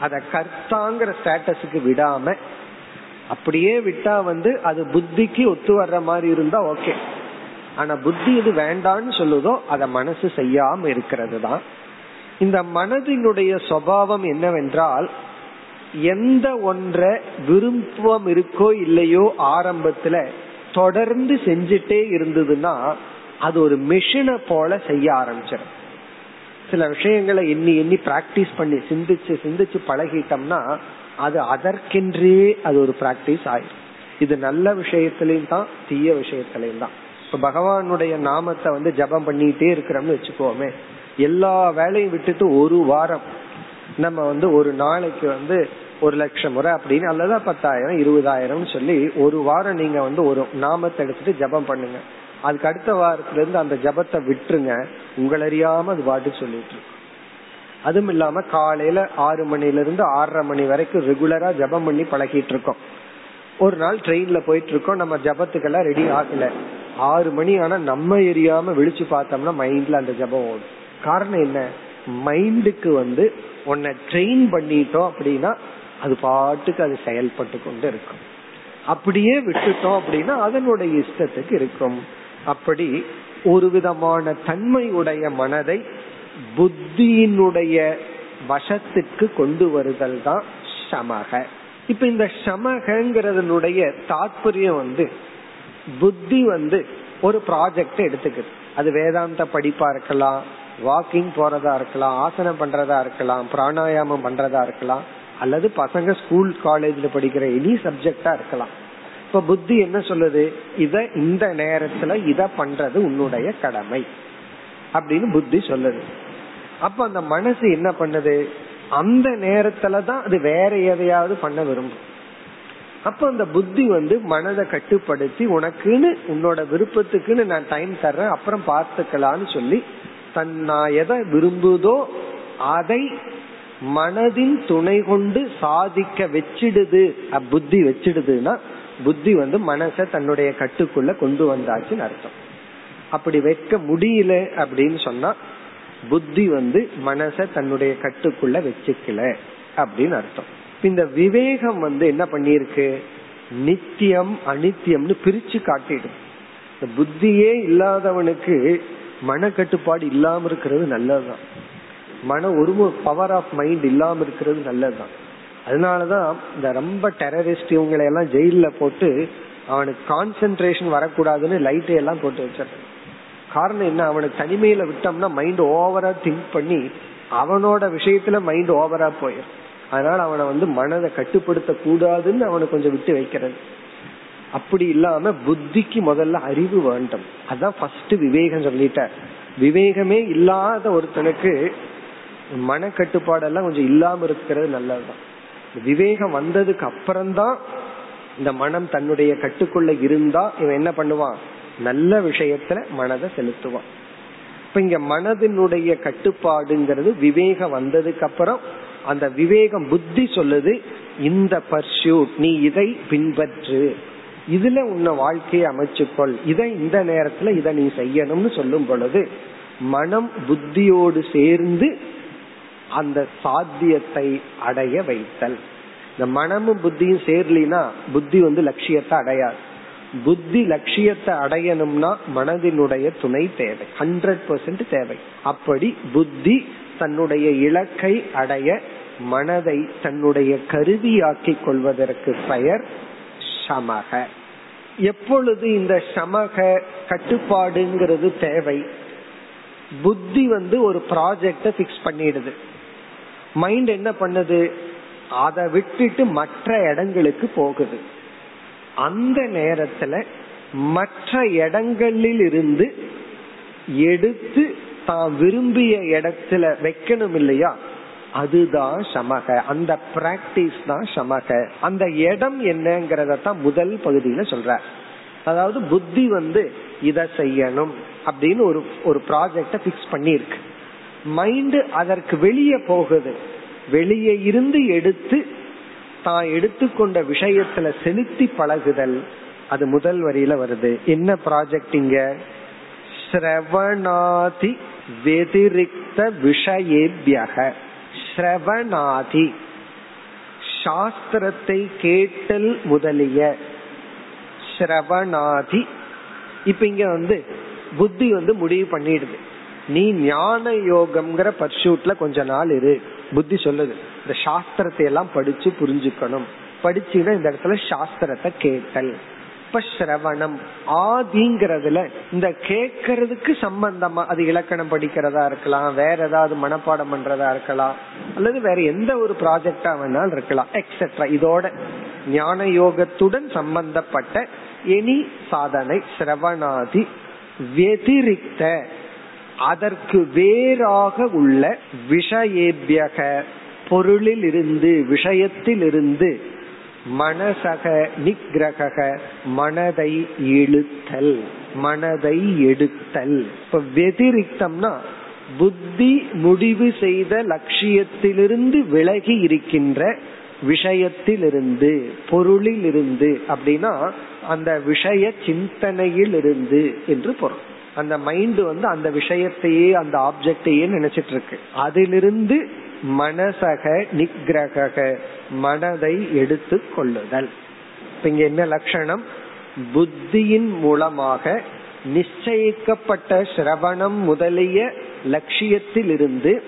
அத கர்த்தாங்கிற ஸ்டேட்டஸுக்கு விடாம அப்படியே விட்டா வந்து அது புத்திக்கு ஒத்து வர்ற மாதிரி இருந்தா ஓகே. ஆனா புத்தி எது வேண்டான்னு சொல்லுதோ அத மனசு செய்யாம இருக்கிறது தான் இந்த மனதினுடைய சுவாவம் என்னவென்றால் எந்த ஒன்றை விருப்பம் இருக்கோ இல்லையோ ஆரம்பத்துல தொடர்ந்து செஞ்சுட்டே இருந்ததுன்னா அது ஒரு மிஷினை போல செய்ய ஆரம்பிச்சிடும். சில விஷயங்களை எண்ணி எண்ணி பிராக்டிஸ் பண்ணி சிந்திச்சு சிந்திச்சு பழகிட்டோம்னா அது அதற்கென்றே அது ஒரு பிராக்டிஸ் ஆயிடும் இது நல்ல விஷயத்திலையும் தான் தீய விஷயத்திலையும் தான். இப்ப பகவானுடைய நாமத்தை வந்து ஜபம் பண்ணிட்டே இருக்கிறோம்னு வச்சுக்கோமே எல்லா வேலையும் விட்டுட்டு ஒரு வாரம் நம்ம வந்து ஒரு நாளைக்கு வந்து ஒரு லட்சம் முறை அப்படின்னு அல்லது பத்தாயிரம் இருபதாயிரம் சொல்லி ஒரு வாரம் நீங்க வந்து ஒரு நாமத்தை எடுத்துட்டு ஜபம் பண்ணுங்க. அதுக்கு அடுத்த வாரத்துல இருந்து அந்த ஜபத்தை விட்டுருங்க. உங்களறியாம அது பாட்டு சொல்லிட்டு இருக்கும் அதுவும் இல்லாம காலையில ஆறு மணில இருந்து ஆறரை மணி வரைக்கும் ரெகுலரா ஜபம் பண்ணி பழகிட்டு இருக்கோம். ஒரு நாள் ட்ரெயின்ல போயிட்டு இருக்கோம். நம்ம ஜபத்துக்கெல்லாம் ரெடி ஆகல. ஆறு மணி ஆனா நம்ம எரியாம விழிச்சு பார்த்தோம்னா மைண்ட்ல அந்த ஜபம் ஓடும். காரணம் என்ன? மைண்டுக்கு வந்து உன்னை ட்ரெயின் பண்ணிட்டோம் அப்படின்னா அது பாட்டுக்கு அது செயல்பட்டு கொண்டு இருக்கும். அப்படியே விட்டுட்டோம் அப்படின்னா அதனுடைய இஷ்டத்துக்கு இருக்கும். அப்படி ஒரு விதமான தன்மை உடைய மனதை புத்தியினுடைய வசத்துக்கு கொண்டு வருதல் தான் சமக இப்ப இந்த சமகங்கிறதனுடைய தாற்பயம் வந்து புத்தி வந்து ஒரு ப்ராஜெக்ட் எடுத்துக்குது. அது வேதாந்த படிப்பா இருக்கலாம் வாக்கிங் போறதா இருக்கலாம் ஆசனம் பண்றதா இருக்கலாம் பிராணாயாமம் பண்றதா இருக்கலாம் அல்லது பசங்க ஸ்கூல் காலேஜ்ல படிக்கிற எனி சப்ஜெக்டா இருக்கலாம். இப்ப புத்தி என்ன சொல்லுது? இத இந்த நேரத்துல இத பண்றது உன்னுடைய கடமை. அப்படின்னு புத்தி சொல்லுது. அப்ப அந்த மனசு என்ன பண்ணுது? அந்த நேரத்துல தான் அது வேற எதையாவது பண்ண விரும்பும். அப்ப அந்த புத்தி வந்து மனதை கட்டுப்படுத்தி உனக்குன்னு உன்னோட விருப்பத்துக்குன்னு நான் டைம் தர்றேன் அப்புறம் பார்த்துக்கலான்னு சொல்லி தன் நான் எதை விரும்புதோ அதை மனதின் துணை கொண்டு சாதிக்க வச்சிடுது. புத்தி வச்சிடுதுன்னா புத்தி வந்து மனச தன்னுடைய கட்டுக்குள்ள கொண்டு வந்தாச்சுன்னு அர்த்தம். அப்படி வைக்க முடியல அப்படின்னு சொன்னா புத்தி வந்து மனச தன்னுடைய கட்டுக்குள்ள வச்சுக்கல அப்படின்னு அர்த்தம். இந்த விவேகம் வந்து என்ன பண்ணிருக்கு நித்தியம் அனித்தியம்னு பிரிச்சு காட்டிடும் இந்த புத்தியே இல்லாதவனுக்கு மன கட்டுப்பாடு இல்லாம இருக்கிறது நல்லதுதான். மன ஒரு பவர் ஆஃப் மைண்ட் இல்லாம இருக்கிறது நல்லதுதான். அதனாலதான் இந்த ரொம்ப டெரரிஸ்ட் இவங்களை எல்லாம் ஜெயில போட்டு அவனுக்கு கான்சென்ட்ரேஷன் வரக்கூடாதுன்னு லைட்டை எல்லாம் போட்டு வச்சிருக்கான் காரணம் என்ன? அவனுக்கு தனிமையில விட்டோம்னா மைண்ட் ஓவரா திங்க் பண்ணி அவனோட விஷயத்துல மைண்ட் ஓவரா போயிடும் அதனால அவனை வந்து மனதை கட்டுப்படுத்த கூடாதுன்னு அவனை கொஞ்சம் விட்டு வைக்கிறது. அப்படி இல்லாம புத்திக்கு முதல்ல அறிவு வேண்டும். அதான் ஃபர்ஸ்ட் விவேகம் சொல்லிட்டார் விவேகமே இல்லாத ஒருத்தனுக்கு மன கட்டுப்பாடெல்லாம் கொஞ்சம் இல்லாம இருக்கிறது நல்லதுதான். விவேகம் வந்ததுக்கு அப்புறம்தான் இந்த மனம் தன்னுடைய கட்டுக்குள்ள இருந்தா இவன் என்ன பண்ணுவான்? நல்ல விஷயத்துல மனதை செலுத்துவான். இப்ப இங்க மனதினுடைய கட்டுப்பாடுங்கிறது விவேகம் வந்ததுக்கு அப்புறம் அந்த விவேகம் புத்தி சொல்லுது இந்த பர்சியூட் நீ இதை பின்பற்று. இதுல உன்ன வாழ்க்கையை அமைச்சுக்கொள். இதை இந்த நேரத்துல இதை நீ செய்யணும்னு சொல்லும் பொழுது மனம் புத்தியோடு சேர்ந்து அந்த சாத்தியத்தை அடைய வைத்தல். இந்த மனமும் புத்தியும் சேரலினா புத்தி வந்து லட்சியத்தை அடையாது. புத்தி லட்சியத்தை அடையணும்னா மனதினுடைய துணை தேவை. ஹண்ட்ரட் பர்சன்ட் தேவை. அப்படி புத்தி தன்னுடைய இலக்கை அடைய மனதை தன்னுடைய கருவியாக்கிக் கொள்வதற்கு பெயர் சமக. எப்பொழுது இந்த சமக கட்டுப்பாடுங்கிறது தேவை புத்தி வந்து ஒரு ப்ராஜெக்ட பிக்ஸ் பண்ணிடுது. மைண்ட் என்ன பண்ணுது? அதை விட்டுட்டு மற்ற இடங்களுக்கு போகுது. அந்த நேரத்துல மற்ற இடங்களில் இருந்து எடுத்து தான் விரும்பிய இடத்துல வைக்கணும் இல்லையா? அதுதான் சமக. அந்த பிராக்டிஸ் தான் சமக. அந்த இடம் என்னங்கிறத தான் முதல் பகுதியில சொல்ற. அதாவது புத்தி வந்து இத செய்யணும் அப்படின்னு ஒரு ஒரு ப்ராஜெக்ட பிக்ஸ் பண்ணிருக்கு மைண்ட் அதற்கு வெளியே போகுது. வெளியே இருந்து எடுத்து தான் எடுத்துக்கொண்ட விஷயத்துல செலுத்தி பழகுதல் அது முதல் வரியில வருது. என்ன ப்ராஜெக்ட் இங்க? ஸ்ரவணாதி வெதிரிக்த விஷயேபியக. ஸ்ரவணாதி. சாஸ்திரத்தை கேட்டல் முதலிய. ஸ்ரவணாதி. இப்ப இங்க வந்து புத்தி வந்து முடிவு பண்ணிடுது. நீ ஞான யோகம்ங்கிற பர்சூட்ல கொஞ்ச நாள் இரு. புத்தி சொல்லுது. இந்த சாஸ்திரத்தை எல்லாம் படிச்சு புரிஞ்சுக்கணும். படிச்சுன்னா இந்த இடத்துல சாஸ்திரத்தை கேட்டல். இப்ப சிரவணம் ஆதிங்கிறதுல இந்த கேட்கறதுக்கு சம்பந்தமா அது இலக்கணம் படிக்கிறதா இருக்கலாம் வேற ஏதாவது மனப்பாடம் பண்றதா இருக்கலாம் அல்லது வேற எந்த ஒரு ப்ராஜெக்டா வேணாலும் இருக்கலாம் எக்ஸெட்ரா இதோட ஞான யோகத்துடன் சம்பந்தப்பட்ட எனி சாதனை சிரவணாதி வெதிரிக்த அதற்கு வேறாக உள்ள விஷயேபியக பொருளில் இருந்து விஷயத்தில் இருந்து மனசக நிகிரக மனதை இழுத்தல் மனதை எடுத்தல். இப்ப வெதிரிக்தம்னா புத்தி முடிவு செய்த லட்சியத்திலிருந்து விலகி இருக்கின்ற விஷயத்திலிருந்து பொருளில் இருந்து அப்படின்னா அந்த விஷய சிந்தனையில் இருந்து என்று பொருள். அந்த மைண்ட் வந்து அந்த விஷயத்தையே அந்த ஆப்ஜெக்டையே நினைச்சிட்டு இருக்கு அதிலிருந்து மனசக நிகிரக மனதை எடுத்து கொள்ளுதல். இங்க என்ன லட்சணம்? புத்தியின் மூலமாக நிச்சயிக்கப்பட்ட சிரவணம் முதலிய லட்சியத்தில் இருந்து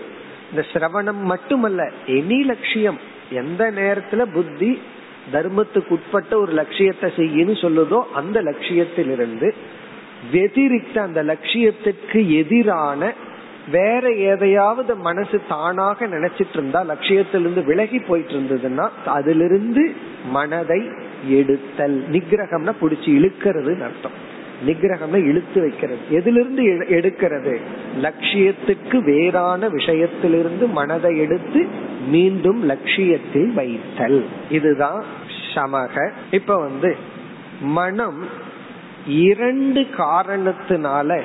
இந்த சிரவணம் மட்டுமல்ல எனி லட்சியம் எந்த நேரத்துல புத்தி தர்மத்துக்கு உட்பட்ட ஒரு லட்சியத்தை செய்யன்னு சொல்லுதோ அந்த லட்சியத்திலிருந்து வெதிரிக்த அந்த லட்சியத்திற்கு எதிரான வேற எதையாவது மனசு தானாக நினைச்சிட்டு இருந்தா லட்சியத்திலிருந்து விலகி போயிட்டு இருந்ததுன்னா அதிலிருந்து மனதை எடுத்தல். நிகிரகம்னா புடிச்சு இழுக்கிறது அர்த்தம். நிகிரகம்னா இழுத்து வைக்கிறது. எதிலிருந்து எடுக்கிறது? லட்சியத்துக்கு வேறான விஷயத்திலிருந்து மனதை எடுத்து மீண்டும் லட்சியத்தில் வைத்தல். இதுதான் சமக. இப்ப வந்து மனம் இரண்டு காரணத்தினால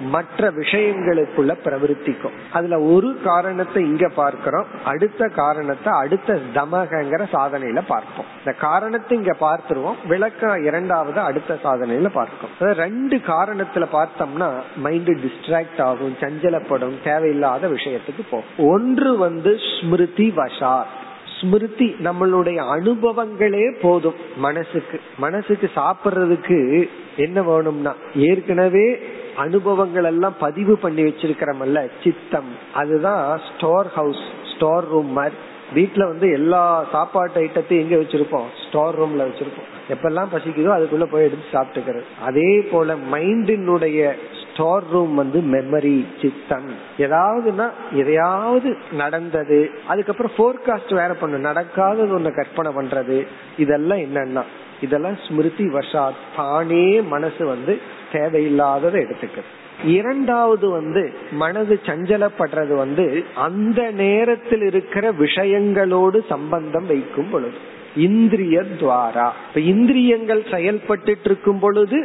மற்ற விஷயங்களுக்குள்ள பிரவருத்திக்கும். அதுல ஒரு காரணத்தை இங்க பார்க்கிறோம். அடுத்த காரணத்தை அடுத்த தமகங்கிற சாதனையில பார்ப்போம். இந்த காரணத்தை இங்க பார்த்துருவோம். விளக்கம் இரண்டாவது அடுத்த சாதனையில பார்க்கும். ரெண்டு காரணத்துல பார்த்தோம்னா மைண்ட் டிஸ்ட்ராக்ட் ஆகும் சஞ்சலப்படும் தேவையில்லாத விஷயத்துக்கு போகும். ஒன்று வந்து ஸ்மிருதி வசாத். ஸ்மிருதி நம்மளுடைய அனுபவங்களே போதும் மனசுக்கு. மனசுக்கு சாப்பிடுறதுக்கு என்ன வேணும்னா ஏற்கனவே அனுபவங்கள் எல்லாம் பதிவு பண்ணி வச்சிருக்கிறமல்ல சித்தம். அதுதான் ஸ்டோர் ஹவுஸ் ஸ்டோர் ரூம் மாதிரி. வீட்டுல வந்து எல்லா சாப்பாட்டு ஐட்டத்தையும் எங்க வச்சிருப்போம்? ஸ்டோர் ரூம்ல வச்சிருப்போம். எப்பெல்லாம் பசிக்குதோ அதுக்குள்ள போய் எடுத்து சாப்பிட்டுக்கிறது. அதே போல மைண்டினுடைய ஸ்டோர் ரூம் வந்து மெமரி சித்தம். ஏதாவதுன்னா எதையாவது நடந்தது அதுக்கப்புறம் போர்காஸ்ட் வேற பண்ணும் நடக்காதது ஒண்ணு கற்பனை பண்றது. இதெல்லாம் என்னன்னா இதெல்லாம் ஸ்மிருதி வசாத் தானே மனசு வந்து தேவையில்லாததை எடுத்துக்கிறது இரண்டாவது வந்து மனது சஞ்சலப்படுறது வந்து அந்த நேரத்தில் இருக்கிற விஷயங்களோடு சம்பந்தம் வைக்கும் பொழுது. இந்திரிய துவாரா இப்ப இந்திரியங்கள் செயல்பட்டு இருக்கும் பொழுது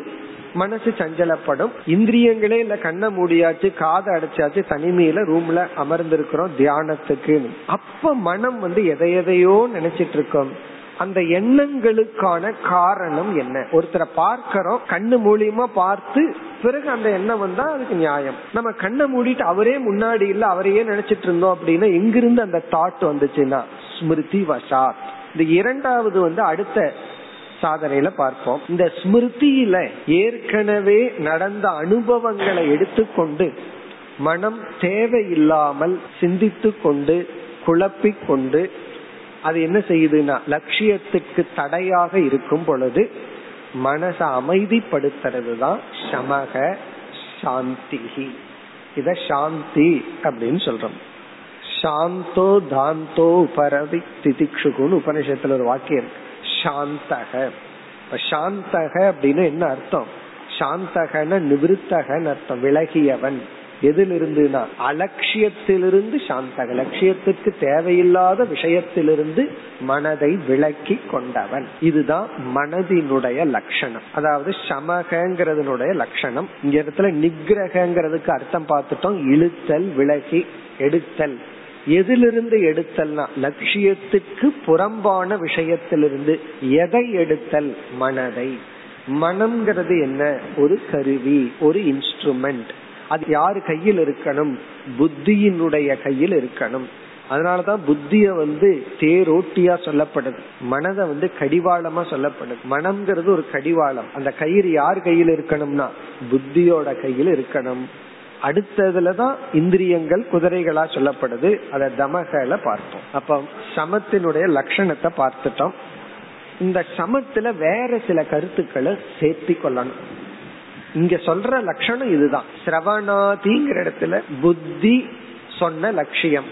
மனசு சஞ்சலப்படும். இந்திரியங்களே இல்ல கண்ண மூடியாச்சு காதை அடைச்சாச்சு தனிமையில ரூம்ல அமர்ந்திருக்கிறோம் தியானத்துக்கு. அப்ப மனம் வந்து எதை எதையோ நினைச்சிட்டு இருக்கோம் அந்த எண்ணங்களுக்கான காரணம் என்ன? ஒருத்தரை பார்க்கிறோம் கண்ணு மூலியமா பார்த்து பிறகு அந்த எண்ணம் வந்தா அதுக்கு நியாயம். நம்ம கண்ணை மூடிட்டு அவரே முன்னாடி இல்ல அவரையே நினைச்சிட்டு இருந்தோம் அப்படின்னா எங்கிருந்து அந்த தாட் வந்துச்சுன்னா ஸ்மிருதி வசாத். இந்த இரண்டாவது வந்து அடுத்த சாதனையில பார்ப்போம். இந்த ஸ்மிருதியில ஏற்கனவே நடந்த அனுபவங்களை எடுத்துக்கொண்டு மனம் தேவையில்லாமல் சிந்தித்து கொண்டு குழப்பிக் கொண்டு அது என்ன செய்யுதுன்னா லட்சியத்துக்கு தடையாக இருக்கும் பொழுது மனசை அமைதிப்படுத்துறது தான் சமக சாந்தி. இத சாந்தி அப்படின்னு சொல்றோம். சாந்தோ தாந்தோ உபரவி திதிக்ஷுகுன்னு உபனிஷத்துல ஒரு வாக்கியம் இருக்கு. சாந்தக. இப்ப சாந்தக அப்படின்னு என்ன அர்த்தம்? சாந்தகன நிவிருத்தகன் அர்த்தம் விலகியவன். எதிலிருந்துனா அலட்சியத்திலிருந்து சாந்தக. லட்சியத்திற்கு தேவையில்லாத விஷயத்திலிருந்து மனதை விளக்கி கொண்டவன். இதுதான் மனதினுடைய லட்சணம். அதாவது சமகங்கிறதுனுடைய லட்சணம். இங்க இடத்துல நிகிரகங்கிறதுக்கு அர்த்தம் பார்த்துட்டோம். இழுத்தல் விலகி எடுத்தல். எதிலிருந்து எடுத்தல்னா லட்சியத்துக்கு புறம்பான விஷயத்திலிருந்து எதை எடுத்தல்? மனதை. மனம்ங்கிறது என்ன? ஒரு கருவி ஒரு இன்ஸ்ட்ருமெண்ட் அது யார் கையில் இருக்கணும்? புத்தியினுடைய கையில் இருக்கணும். அதனாலதான் புத்திய வந்து தேரோட்டியா சொல்லப்படுது. மனதை வந்து கடிவாளமா சொல்லப்படுது. மனம்ங்கிறது ஒரு கடிவாளம். அந்த கயிறு யார் கையில் இருக்கணும்னா? புத்தியோட கையில் இருக்கணும். அடுத்ததுலதான் இந்திரியங்கள் குதிரைகளா சொல்லப்படுது. அதை தமகல பார்த்தோம். அப்ப சமத்தினுடைய லட்சணத்தை பார்த்துட்டோம். இந்த சமத்துல வேற சில கருத்துக்களை சேர்த்தி கொள்ளணும். இங்க சொல்ற லட்சணம் இதுதான். சிரவணாதிங்கிற இடத்துல புத்தி சொன்ன லட்சியம்.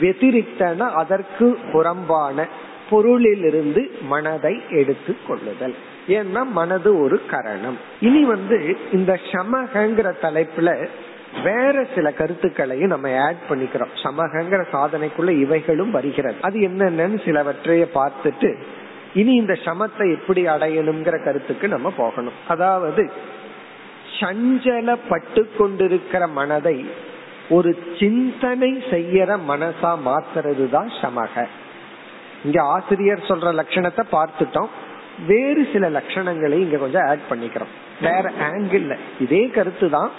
வெதிரிக்தன அதற்கு புறம்பான பொருளிலிருந்து மனதை எடுத்து கொள்ளுதல். ஏன்னா மனது ஒரு கரணம். இனி வந்து இந்த சமகங்கிற தலைப்புல வேற சில கருத்துக்களையும் நம்ம ஆட் பண்ணிக்கிறோம். சமகங்கிற சாதனைக்குள்ள இவைகளும் வருகிறது. அது என்னென்னு சிலவற்றைய பார்த்துட்டு இனி இந்த சமத்தை எப்படி அடையணுங்கிற கருத்துக்கு நம்ம போகணும். அதாவது சஞ்சலப்பட்டு கொண்டிருக்கிற மனதை ஒரு சிந்தனை செய்யற மனசா மாத்துறது தான் சமக. இங்க ஆசிரியர் சொல்ற லட்சணத்தை பார்த்துட்டோம். வேறு சில லட்சணங்களை இங்க கொஞ்சம் ஆட் பண்ணிக்கிறோம். வேற ஆங்கிள் இதே கருத்து தான்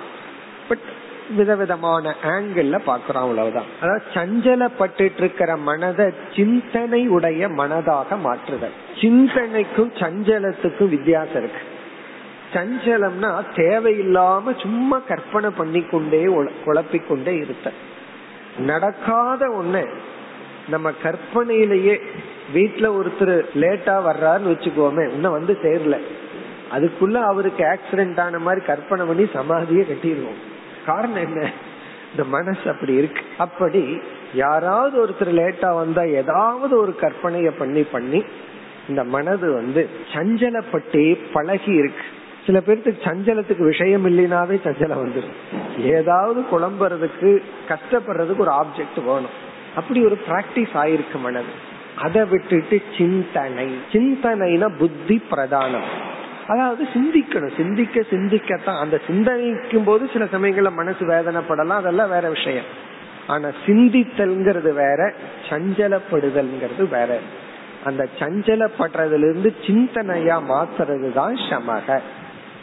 பட் விதவிதமான ஆங்கிள் பாக்குறோம் அவ்வளவுதான். அதாவது சஞ்சலப்பட்டு இருக்கிற மனதை சிந்தனை உடைய மனதாக மாற்றுதல். சிந்தனைக்கும் சஞ்சலத்துக்கும் வித்தியாசம் இருக்கு. சஞ்சலம்னா தேவையில்லாம சும்மா கற்பனை பண்ணி கொண்டே குழப்பிக்கொண்டே இருத்த நடக்காத ஒண்ணு நம்ம கற்பனையிலேயே வீட்டுல ஒருத்தர் லேட்டா வர்றாருன்னு வச்சுக்கோமே இன்னும் வந்து சேரல. அதுக்குள்ள அவருக்கு ஆக்சிடென்ட் ஆன மாதிரி கற்பனை பண்ணி சமாதியை கட்டிடுவோம் காரணம் என்ன? இந்த மனசு அப்படி இருக்கு. அப்படி யாராவது ஒருத்தர் லேட்டா வந்தா ஏதாவது ஒரு கற்பனைய பண்ணி பண்ணி இந்த மனது வந்து சஞ்சலப்பட்டே பழகி இருக்கு. சில பேருக்கு சஞ்சலத்துக்கு விஷயம் இல்லைனாவே சஞ்சலம் வந்துடும் ஏதாவது குழம்புறதுக்கு கஷ்டப்படுறதுக்கு ஒரு ஆப்ஜெக்ட் வேணும். அப்படி ஒரு பிராக்டிஸ் ஆயிருக்கு மனது. அதை விட்டுட்டு சிந்தனை. சிந்தனைனா புத்தி பிரதானம். அதாவது சிந்திக்கணும். சிந்திக்க சிந்திக்கத்தான். அந்த சிந்தனைக்கும் போது சில சமயங்கள்ல மனசு வேதனைப்படலாம். அதெல்லாம் வேற விஷயம். ஆனா சிந்தித்தல்ங்கிறது வேற சஞ்சலப்படுதல்ங்கிறது வேற. அந்த சஞ்சலப்படுறதுல இருந்து சிந்தனையா மாத்துறது தான் சமக.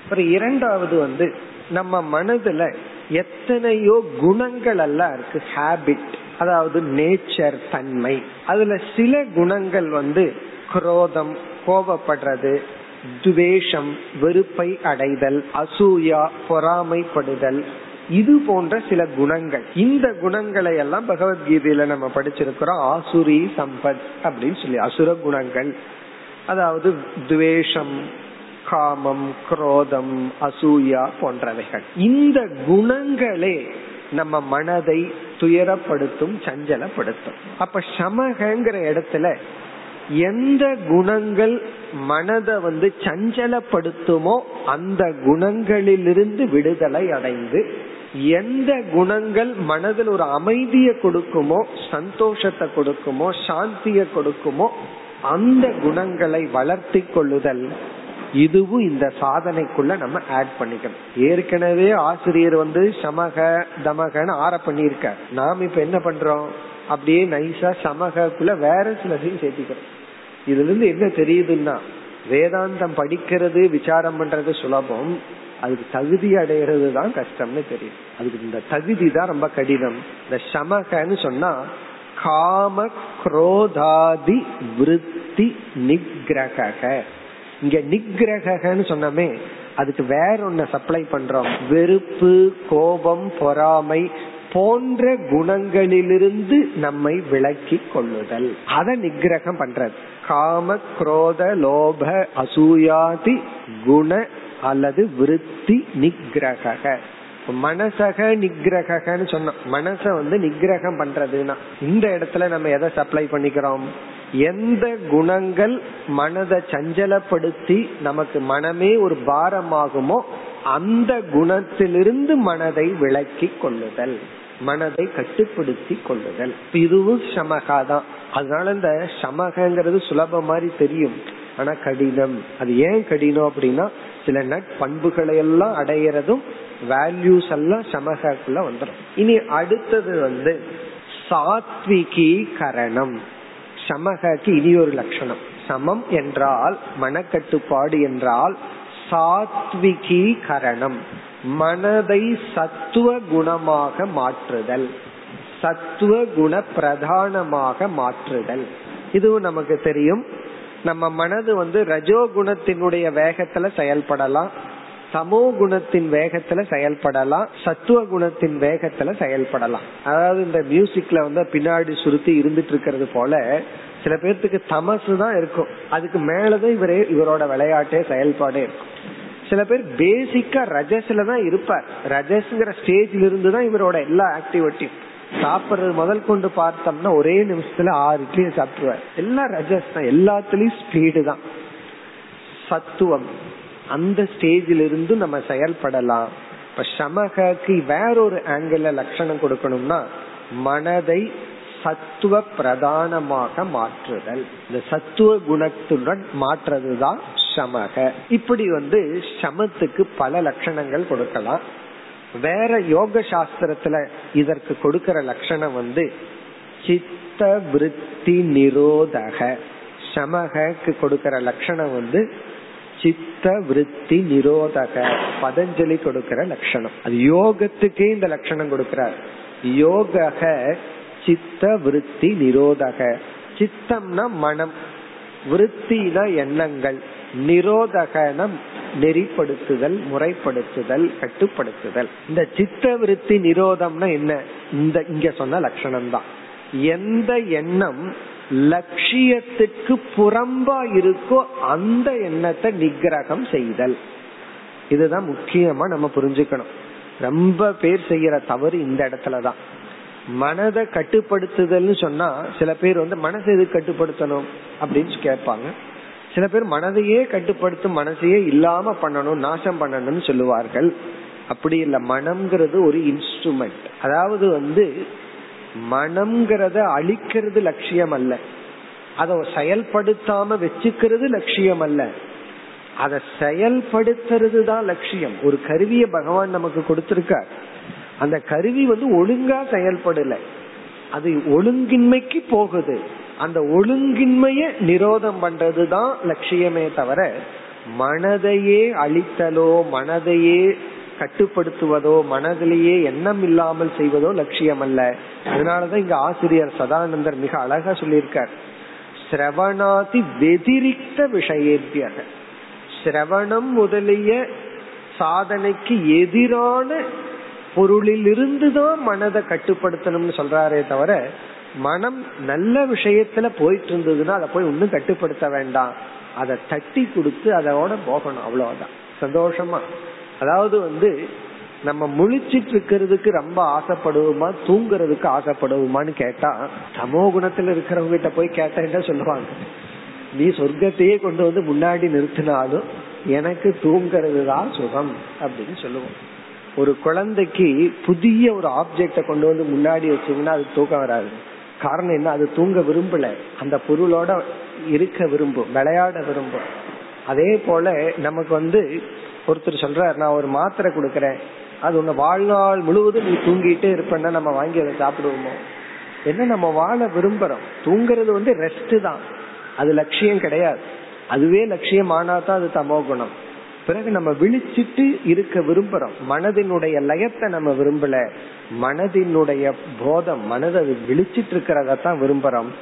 அப்புறம் இரண்டாவது வந்து நம்ம மனதுல எத்தனையோ குணங்கள் எல்லாம் இருக்கு. ஹேபிட் அதாவது நேச்சர் தன்மை. அதுல சில குணங்கள் வந்து குரோதம் கோபப்படுறது துவேஷம் வெறுப்பை அடைதல் அசூயா பொறாமைப்படுதல் இது போன்ற சில குணங்கள். இந்த குணங்களை எல்லாம் பகவத்கீதையில நம்ம படிச்சிருக்கிறோம். ஆசுரி சம்பத் அப்படின்னு சொல்லி அசுர குணங்கள். அதாவது துவேஷம் காமம் குரோதம் அசூயா போன்றவைகள். இந்த குணங்களே நம்ம மனதை துயரப்படுத்தும் சஞ்சலப்படுத்தும். அப்ப சமகங்கிற இடத்துல எந்த குணங்கள் மனதை வந்து சஞ்சலப்படுத்துமோ அந்த குணங்களிலிருந்து விடுதலை அடைந்து எந்த குணங்கள் மனதில் ஒரு அமைதியை கொடுக்குமோ சந்தோஷத்தை கொடுக்குமோ சாந்தியை கொடுக்குமோ அந்த குணங்களை வளர்த்தி கொள்ளுதல் இதுவும் இந்த சாதனைக்குள்ள நம்ம ஆட் பண்ணிக்கணும். ஏற்கனவே ஆசிரியர் வந்து சமக தமகன்னு ஆர பண்ணியிருக்க நாம் இப்ப என்ன பண்றோம்? அப்படியே நைஸா சமகக்குள்ள வேற சிலதையும் சேர்த்திக்கிறோம். இதுல இருந்து என்ன தெரியுதுன்னா வேதாந்தம் படிக்கிறது விசாரம் பண்றது சுலபம். அதுக்கு தகுதி அடைகிறது தான் கஷ்டம்னு தெரியும் அதுக்கு இந்த தகுதி தான் ரொம்ப கடினம். இந்த சமகன்னு சொன்னா காம குரோதாதி விருத்தி நிகிரக இங்க நிகிரகன்னு சொன்னமே அதுக்கு வேற ஒன்ன சப்ளை பண்றோம். வெறுப்பு கோபம் பொறாமை போன்ற குணங்களிலிருந்து நம்மை விளக்கி கொள்ளுதல். அதை நிகிரகம் பண்றது. காம குரோத லோப அசூயாதி குண அல்லது விருத்தி நிகிரக மனசக நிகிரகன்னு சொன்னோம். மனச வந்து நிகிரகம் பண்றதுன்னா இந்த இடத்துல நம்ம எதை சப்ளை பண்ணிக்கிறோம்? எந்த குணங்கள் மனதை சஞ்சலப்படுத்தி நமக்கு மனமே ஒரு பாரமாகுமோ அந்த குணத்திலிருந்து மனதை விளக்கி கொள்ளுதல் மனதை கட்டுப்படுத்தி கொள்ளுதல். இதுவும் சமகா தான் அதனால இந்த சமகங்கிறது சுலப மாதிரி தெரியும். ஆனா கடினம். அது ஏன் கடினம் அப்படின்னா சில நட்பண்புகளை எல்லாம் அடையிறதும் வேல்யூஸ் எல்லாம் சமகக்குள்ள வந்துடும் இனி அடுத்தது வந்து சாத்விகி கரணம். சமகாக்கு இனி ஒரு லட்சணம். சமம் என்றால் மனக்கட்டுப்பாடு என்றால் சாத்விகி கரணம். மனதை சத்துவ குணமாக மாற்றுதல். சத்துவ குண பிரதானமாக மாற்றுதல். இதுவும் நமக்கு தெரியும். நம்ம மனது வந்து ரஜோ குணத்தினுடைய வேகத்துல செயல்படலாம். சமோ குணத்தின் வேகத்துல செயல்படலாம். சத்துவ குணத்தின் வேகத்துல செயல்படலாம். அதாவது இந்த மியூசிக்ல வந்து பின்னாடி சுருத்தி இருந்துட்டு இருக்கிறது போல சில பேர்த்துக்கு தமசு தான் இருக்கும். அதுக்கு மேலதான் இவரே இவரோட விளையாட்டே செயல்பாடே இருக்கும். சில பேர் பேசிக்கா ரஜஸ்ல தான் இருப்பார். ரஜஸ்ங்கிற ஸ்டேஜ்ல இருந்து தான் இவரோட எல்லா ஆக்டிவிட்டியும் சாப்பிடுறது முதல் கொண்டு பார்த்தோம்னா ஒரே நிமிஷத்துல ஆறு இட்லி சாப்பிடுவார் எல்லாம் ரஜஸ் தான். எல்லாத்துலயும் ஸ்பீடு தான். சத்துவம். அந்த ஸ்டேஜில் இருந்து நம்ம செயல்படலாம். இப்ப சமகக்கு வேறொரு ஆங்கிள் லட்சணம் கொடுக்கணும்னா மனதை சத்துவ பிரதானமாக மாற்றுதல். இந்த சத்துவ குணத்துடன் மாற்றுறதுதான் சமக. இப்படி வந்து சமத்துக்கு பல லட்சணங்கள் கொடுக்கலாம். வேற யோக சாஸ்திரத்துல இதற்கு கொடுக்கிற லட்சணம் வந்து சித்த விருத்தி நிரோதக. சமகக்கு கொடுக்கிற லட்சணம் வந்து சித்த விருத்தி நிரோதக. பதஞ்சலி கொடுக்கிற லட்சணம். அது யோகத்துக்கே இந்த லட்சணம் கொடுக்கிறார். யோக சித்த விருத்தி நிரோதக. சித்தம்னா மனம். விருத்தினா எண்ணங்கள். நிரோதகனம் நெறிப்படுத்துதல் முறைப்படுத்துதல் கட்டுப்படுத்துதல். இந்த சித்த விருத்தி நிரோதம்னா என்ன? இந்த இங்க சொன்ன லட்சணம் தான் எந்த எண்ணம் லட்சியத்துக்கு புறம்பா இருக்கோ அந்த எண்ணத்தை நிகிரகம் செய்தல். இதுதான் முக்கியமா நம்ம புரிஞ்சுக்கணும். ரொம்ப பேர் செய்யற தவறு இந்த இடத்துலதான். மனதை கட்டுப்படுத்துதல்னு சொன்னா சில பேர் வந்து மனசை எது கட்டுப்படுத்தணும் அப்படின்னு கேட்பாங்க. சில பேர் மனதையே கட்டுப்படுத்தும் மனசையே இல்லாம பண்ணணும் நாசம் பண்ணணும்னு சொல்லுவார்கள். அப்படி இல்ல மனம்ங்கிறது ஒரு இன்ஸ்ட்ருமெண்ட் அதாவது வந்து மனம்ங்கிறத அழிக்கிறது லட்சியம் அல்ல அதை செயல்படுத்தாம வச்சுக்கிறது லட்சியம் அல்ல அதை செயல்படுத்துறது தான் லட்சியம். ஒரு கருவியை பகவான் நமக்கு கொடுத்திருக்கார். அந்த கருவி வந்து ஒழுங்கா செயல்படல. அது ஒழுங்கின்மைக்கு போகுது. அந்த ஒழுங்கின்மைய நிரோதம் பண்றதுதான் லட்சியமே தவிர மனதையே அழித்தலோ மனதையே கட்டுப்படுத்துவதோ மனதிலேயே எண்ணம் இல்லாமல் செய்வதோ லட்சியம் அல்ல அதனாலதான் இங்க ஆசிரியர் சதானந்தர் மிக அழகா சொல்லியிருக்கார். சிரவணாதி வெதிரிக்த விஷயத்தியாக சிரவணம் முதலிய சாதனைக்கு எதிரான பொருளில் இருந்துதான் மனதை கட்டுப்படுத்தணும்னு சொல்றாரே தவிர மனம் நல்ல விஷயத்துல போயிட்டு இருந்ததுன்னா அதை போய் ஒன்னும் கட்டுப்படுத்த வேண்டாம். அதை தட்டி கொடுத்து அதோட போகணும் அவ்வளவுதான். சந்தோஷமா. அதாவது வந்து நம்ம முழிச்சிட்டு இருக்கிறதுக்கு ரொம்ப ஆசைப்படுவோமா தூங்குறதுக்கு ஆசைப்படுவோமான்னு கேட்டா சமோ குணத்துல இருக்கிறவங்க கிட்ட போய் கேட்டா என்ன சொல்லுவாங்க? நீ சொர்க்கத்தையே கொண்டு வந்து முன்னாடி நிறுத்தினாலும் எனக்கு தூங்குறது தான் சுகம் அப்படின்னு சொல்லுவோம். ஒரு குழந்தைக்கு புதிய ஒரு ஆப்ஜெக்ட கொண்டு வந்து முன்னாடி வச்சீங்கன்னா அது தூக்கம் வராது. காரணம் என்ன? அது தூங்க விரும்பல. அந்த பொருளோட இருக்க விரும்பும் விளையாட விரும்பும். அதே போல நமக்கு வந்து ஒருத்தர் சொல்றார் நான் ஒரு மாத்திரை கொடுக்கறேன். அது உங்க வாழ்நாள் முழுவதும் நீ தூங்கிட்டே இருப்பேன்னா நம்ம வாங்கி அதை சாப்பிடுவோமோ? என்ன நம்ம வாழ விரும்புறோம்? தூங்குறது வந்து ரெஸ்ட் தான். அது லட்சியம் கிடையாது. அதுவே லட்சியம் ஆனா தான் அது தமோ குணம் பிறகு நம்ம விழிச்சிட்டு இருக்க விரும்புறோம். மனதினுடைய லயத்தை நம்ம விரும்பல. மனதினுடைய போதம் மனதை விழிச்சிட்டு இருக்கிறத தான் விரும்புறோம்.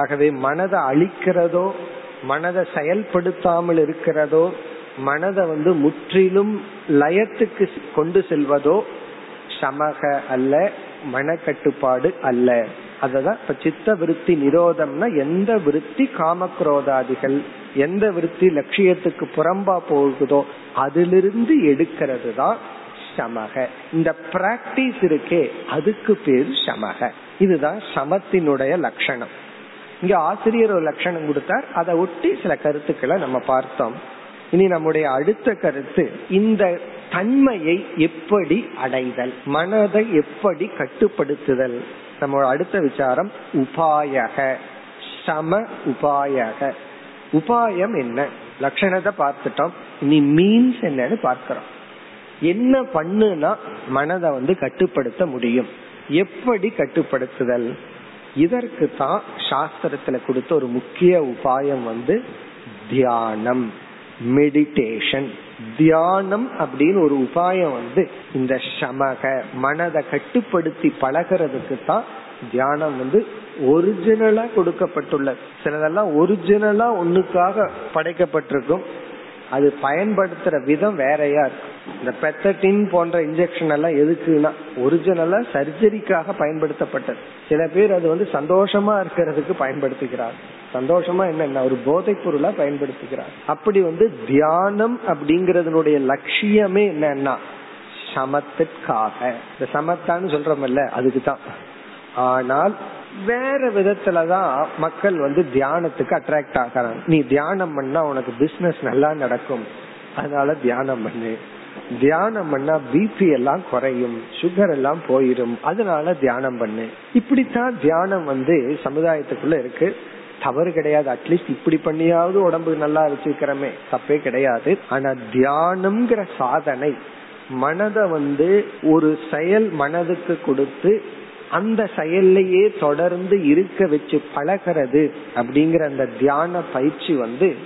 ஆகவே மனதை அழிக்கிறதோ மனதை செயல்படுத்தாமல் இருக்கிறதோ மனதை வந்து முற்றிலும் லயத்துக்கு கொண்டு செல்வதோ சமக அல்ல மனக்கட்டுப்பாடு அல்ல. அததான் இப்ப சித்த விருத்தி நிரோதம்னா எந்த விருத்தி காமக்ரோதாதிகள் எந்த விருத்தி லட்சியத்துக்கு புறம்பா போகுதோ அதிலிருந்து எடுக்கிறது தான் சமக. இந்த பிராக்டிஸ் இருக்கே அதுக்கு பேர் சமக. இதுதான் சமத்தினுடைய லட்சணம். இங்க ஆசிரியர் ஒரு லட்சணம் கொடுத்தார். அதை ஒட்டி சில கருத்துக்களை நம்ம பார்த்தோம். இனி நம்முடைய அடுத்த கருத்து இந்த தன்மையை எப்படி அடைதல் மனதை எப்படி கட்டுப்படுத்துதல். நம்ம அடுத்த விசாரம் உபாயக சம உபாயக. உபாயம் என்ன? லட்சணத்தை பார்த்துட்டோம். இனி மீன்ஸ் என்னன்னு பார்க்கிறோம். என்ன பண்ணுனா மனதை வந்து கட்டுப்படுத்த முடியும். எப்படி கட்டுப்படுத்துதல்? இதற்கு தான் சாஸ்திரத்துல கொடுத்த ஒரு முக்கிய உபாயம் வந்து தியானம் மெடிடேஷன் தியானம் அப்படின்னு ஒரு உபாயம் வந்து இந்த சமக மனதை கட்டுப்படுத்தி பழகிறதுக்கு தான் தியானம் வந்து ஒரிஜினலா கொடுக்கப்பட்டுள்ளது. சிலதெல்லாம் ஒரிஜினலா ஒண்ணுக்காக படைக்கப்பட்டிருக்கும். அது பயன்படுத்துற விதம் வேறையா இருக்கும் இந்த பெத்தட்டின் போன்ற இன்ஜெக்ஷன் எல்லாம் எதுக்குன்னா ஒரிஜினலா சர்ஜரிக்காக பயன்படுத்தப்பட்டது. சில பேர் அது வந்து சந்தோஷமா இருக்கிறதுக்கு பயன்படுத்துகிறார். சந்தோஷமா என்ன ஒரு போதைப் பொருளா பயன்படுத்துகிறார். அப்படி வந்து தியானம் அப்படிங்கறதனுடைய லட்சியமே என்னன்னா சமத்திற்காக. இந்த சமத்தான்னு சொல்றோம்ல அதுக்கு தான் ஆனால் வேற விதத்துலதான் மக்கள் வந்து தியானத்துக்கு அட்ராக்ட் ஆகிறாங்க. நீ தியானம் பண்ணா உனக்கு பிசினஸ் நல்லா நடக்கும். அதனால தியானம் பண்ணு. தியானம் பண்ணா பிபி எல்லாம் குறையும். சுகர் எல்லாம் போயிடும் அதனால தியானம் பண்ணு. இப்படித்தான் தியானம் வந்து சமுதாயத்துக்குள்ள இருக்கு. தவறு கிடையாது. அட்லீஸ்ட் இப்படி பண்ணியாவது உடம்பு நல்லா வச்சிருக்கிறமே. தப்பே கிடையாது. ஆனா தியானம்ங்கிற சாதனை மனதை வந்து ஒரு செயல் மனதுக்கு கொடுத்து அந்த செயல்லையே தொடர்ந்து இருக்க வச்சு பழகிறது அப்படிங்கிற அந்த தியான பயிற்சி வந்து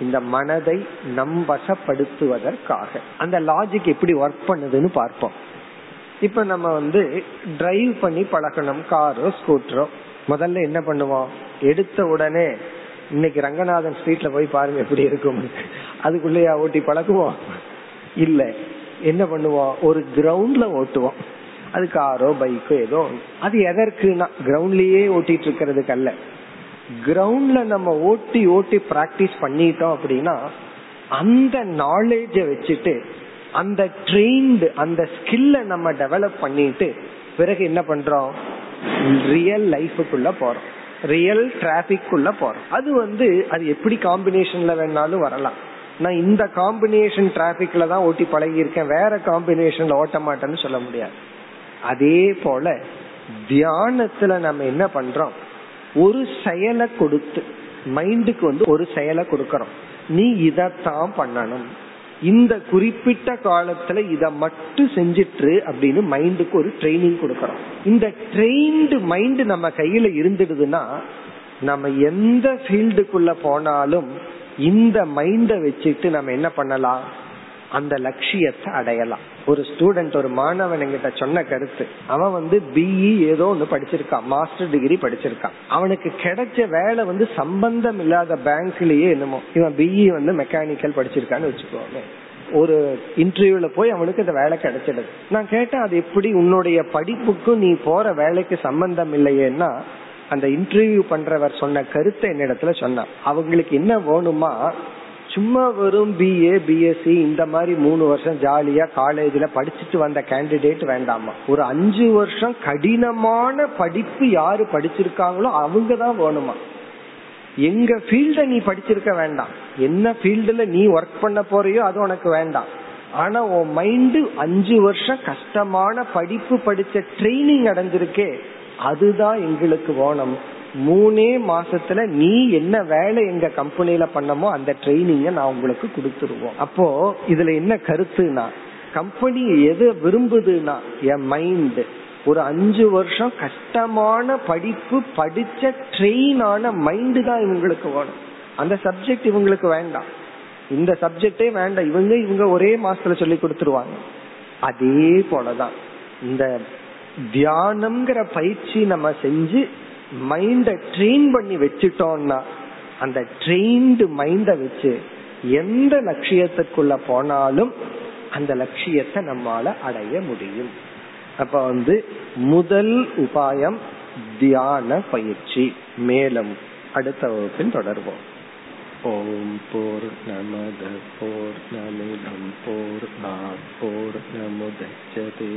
இந்த மனதை நம் வசப்படுத்துவதற்காக. அந்த லாஜிக் எப்படி ஒர்க் பண்ணுதுன்னு பார்ப்போம். இப்ப நம்ம வந்து டிரைவ் பண்ணி பழகணும். காரோ ஸ்கூட்டரோ முதல்ல என்ன பண்ணுவோம்? எடுத்த உடனே இன்னைக்கு ரங்கநாதன் ஸ்ட்ரீட்ல போய் பாருங்க எப்படி இருக்கும். அதுக்குள்ளேயா ஓட்டி பழகுவோம்? இல்ல. என்ன பண்ணுவோம்? ஒரு கிரவுண்ட்ல ஓட்டுவோம். அது காரோ பைக்கோ ஏதோ. அது எதற்குனா கிரவுண்ட்லயே ஓட்டிட்டு இருக்கிறதுக்கு அல்ல கிரவுண்ட்ல நம்ம ஓட்டி ஓட்டி பிராக்டிஸ் பண்ணிட்டோம் அப்படின்னா அந்த நாலேஜ வச்சுட்டு அந்த ட்ரெயின்டு அந்த ஸ்கில்ல நம்ம டெவலப் பண்ணிட்டு பிறகு என்ன பண்றோம்? ரியல் லைஃபுக்குள்ள போறோம். ரியல் டிராபிக்குள்ள போறோம். அது வந்து அது எப்படி காம்பினேஷன்ல வேணாலும் வரலாம். நான் இந்த காம்பினேஷன் டிராபிக்ல தான் ஓட்டி பழகி இருக்கேன் வேற காம்பினேஷன்ல ஓட்ட மாட்டேன்னு சொல்ல முடியாது. அதே போல தியானத்துல நம்ம என்ன பண்றோம்? ஒரு செயலை கொடுத்து மைண்டுக்கு வந்து ஒரு செயலை கொடுக்கறோம். நீ இதத்தான் பண்ணணும். இந்த குறிப்பிட்ட காலத்துல இத மட்டும் செஞ்சிட்டு அப்படின்னு மைண்டுக்கு ஒரு ட்ரைனிங் கொடுக்கறோம். இந்த ட்ரெயின்டு மைண்ட் நம்ம கையில இருந்துடுதுன்னா நம்ம எந்த ஃபீல்டுக்குள்ள போனாலும் இந்த மைண்ட வச்சுட்டு நம்ம என்ன பண்ணலாம்? அந்த லட்சியத்தை அடையலாம். ஒரு ஸ்டூடெண்ட் ஒரு மாணவன் என்கிட்ட சொன்ன கருத்து அவன் வந்து பிஇ ஏதோ ஒன்று படிச்சிருக்கான் மாஸ்டர் டிகிரி படிச்சிருக்கான். அவனுக்கு கிடைச்ச வேலை வந்து சம்பந்தம் இல்லாத பேங்க்லயே என்னமோ இவன் பிஇ வந்து மெக்கானிக்கல் படிச்சிருக்கான்னு வச்சுக்கோங்க ஒரு இன்டர்வியூல போய் அவனுக்கு இந்த வேலை கிடைச்சிடுது. நான் கேட்டேன் அது எப்படி உன்னுடைய படிப்புக்கும் நீ போற வேலைக்கு சம்பந்தம் இல்லையேன்னா? அந்த இன்டர்வியூ பண்றவர் சொன்ன கருத்தை என்னிடத்துல சொன்னான். அவங்களுக்கு என்ன வேணுமா? சும்மா வெறும் பிஏ பிஎஸ்சி இந்த மாதிரி மூணு வருஷம் ஜாலியா காலேஜ்ல படிச்சுட்டு வந்த கேண்டிடேட் வேண்டாமா? ஒரு அஞ்சு வருஷம் கடினமான படிப்பு யாரு படிச்சிருக்காங்களோ அவங்க தான் வேணுமா? எங்க ஃபீல்ட நீ படிச்சிருக்க வேண்டாம். என்ன ஃபீல்டுல நீ ஒர்க் பண்ண போறியோ அது உனக்கு வேண்டாம். ஆனா உன் மைண்டு அஞ்சு வருஷம் கஷ்டமான படிப்பு படிச்ச ட்ரைனிங் அடைஞ்சிருக்கே அதுதான் எங்களுக்கு வேணும். மூணே மாசத்துல நீ என்ன வேலை எங்க கம்பெனில பண்ணமோ அந்த ட்ரைனிங்க நான் உங்களுக்கு கொடுத்துருவோம். அப்போ இதுல என்ன கருத்துனா கம்பெனி எது விரும்புதுன்னா என் மைண்ட் ஒரு அஞ்சு வருஷம் கஷ்டமான படிப்பு படிச்ச ட்ரெயின் ஆன மைண்டு தான் இவங்களுக்கு வேணும். அந்த சப்ஜெக்ட் இவங்களுக்கு வேண்டாம். இந்த சப்ஜெக்டே வேண்டாம். இவங்க இவங்க ஒரே மாசத்துல சொல்லி கொடுத்துருவாங்க. அதே போலதான். இந்த தியானம்ங்கிற பயிற்சி நம்ம செஞ்சு மைண்ட ட்ரெயின் பண்ணி வச்சுட்டோம்னா அந்த ட்ரெயின்டு மைண்ட வச்சு எந்த லட்சியத்துக்குள்ள போனாலும் அந்த லட்சியத்தை நம்மால அடைய முடியும். அப்ப வந்து முதல் உபாயம் தியான பயிற்சி. மேலும் அடுத்த வகுப்பில் தொடர்வோம். ஓம் போர் நமத போர் நமிதம் போர் போர் நமுதச்சதே.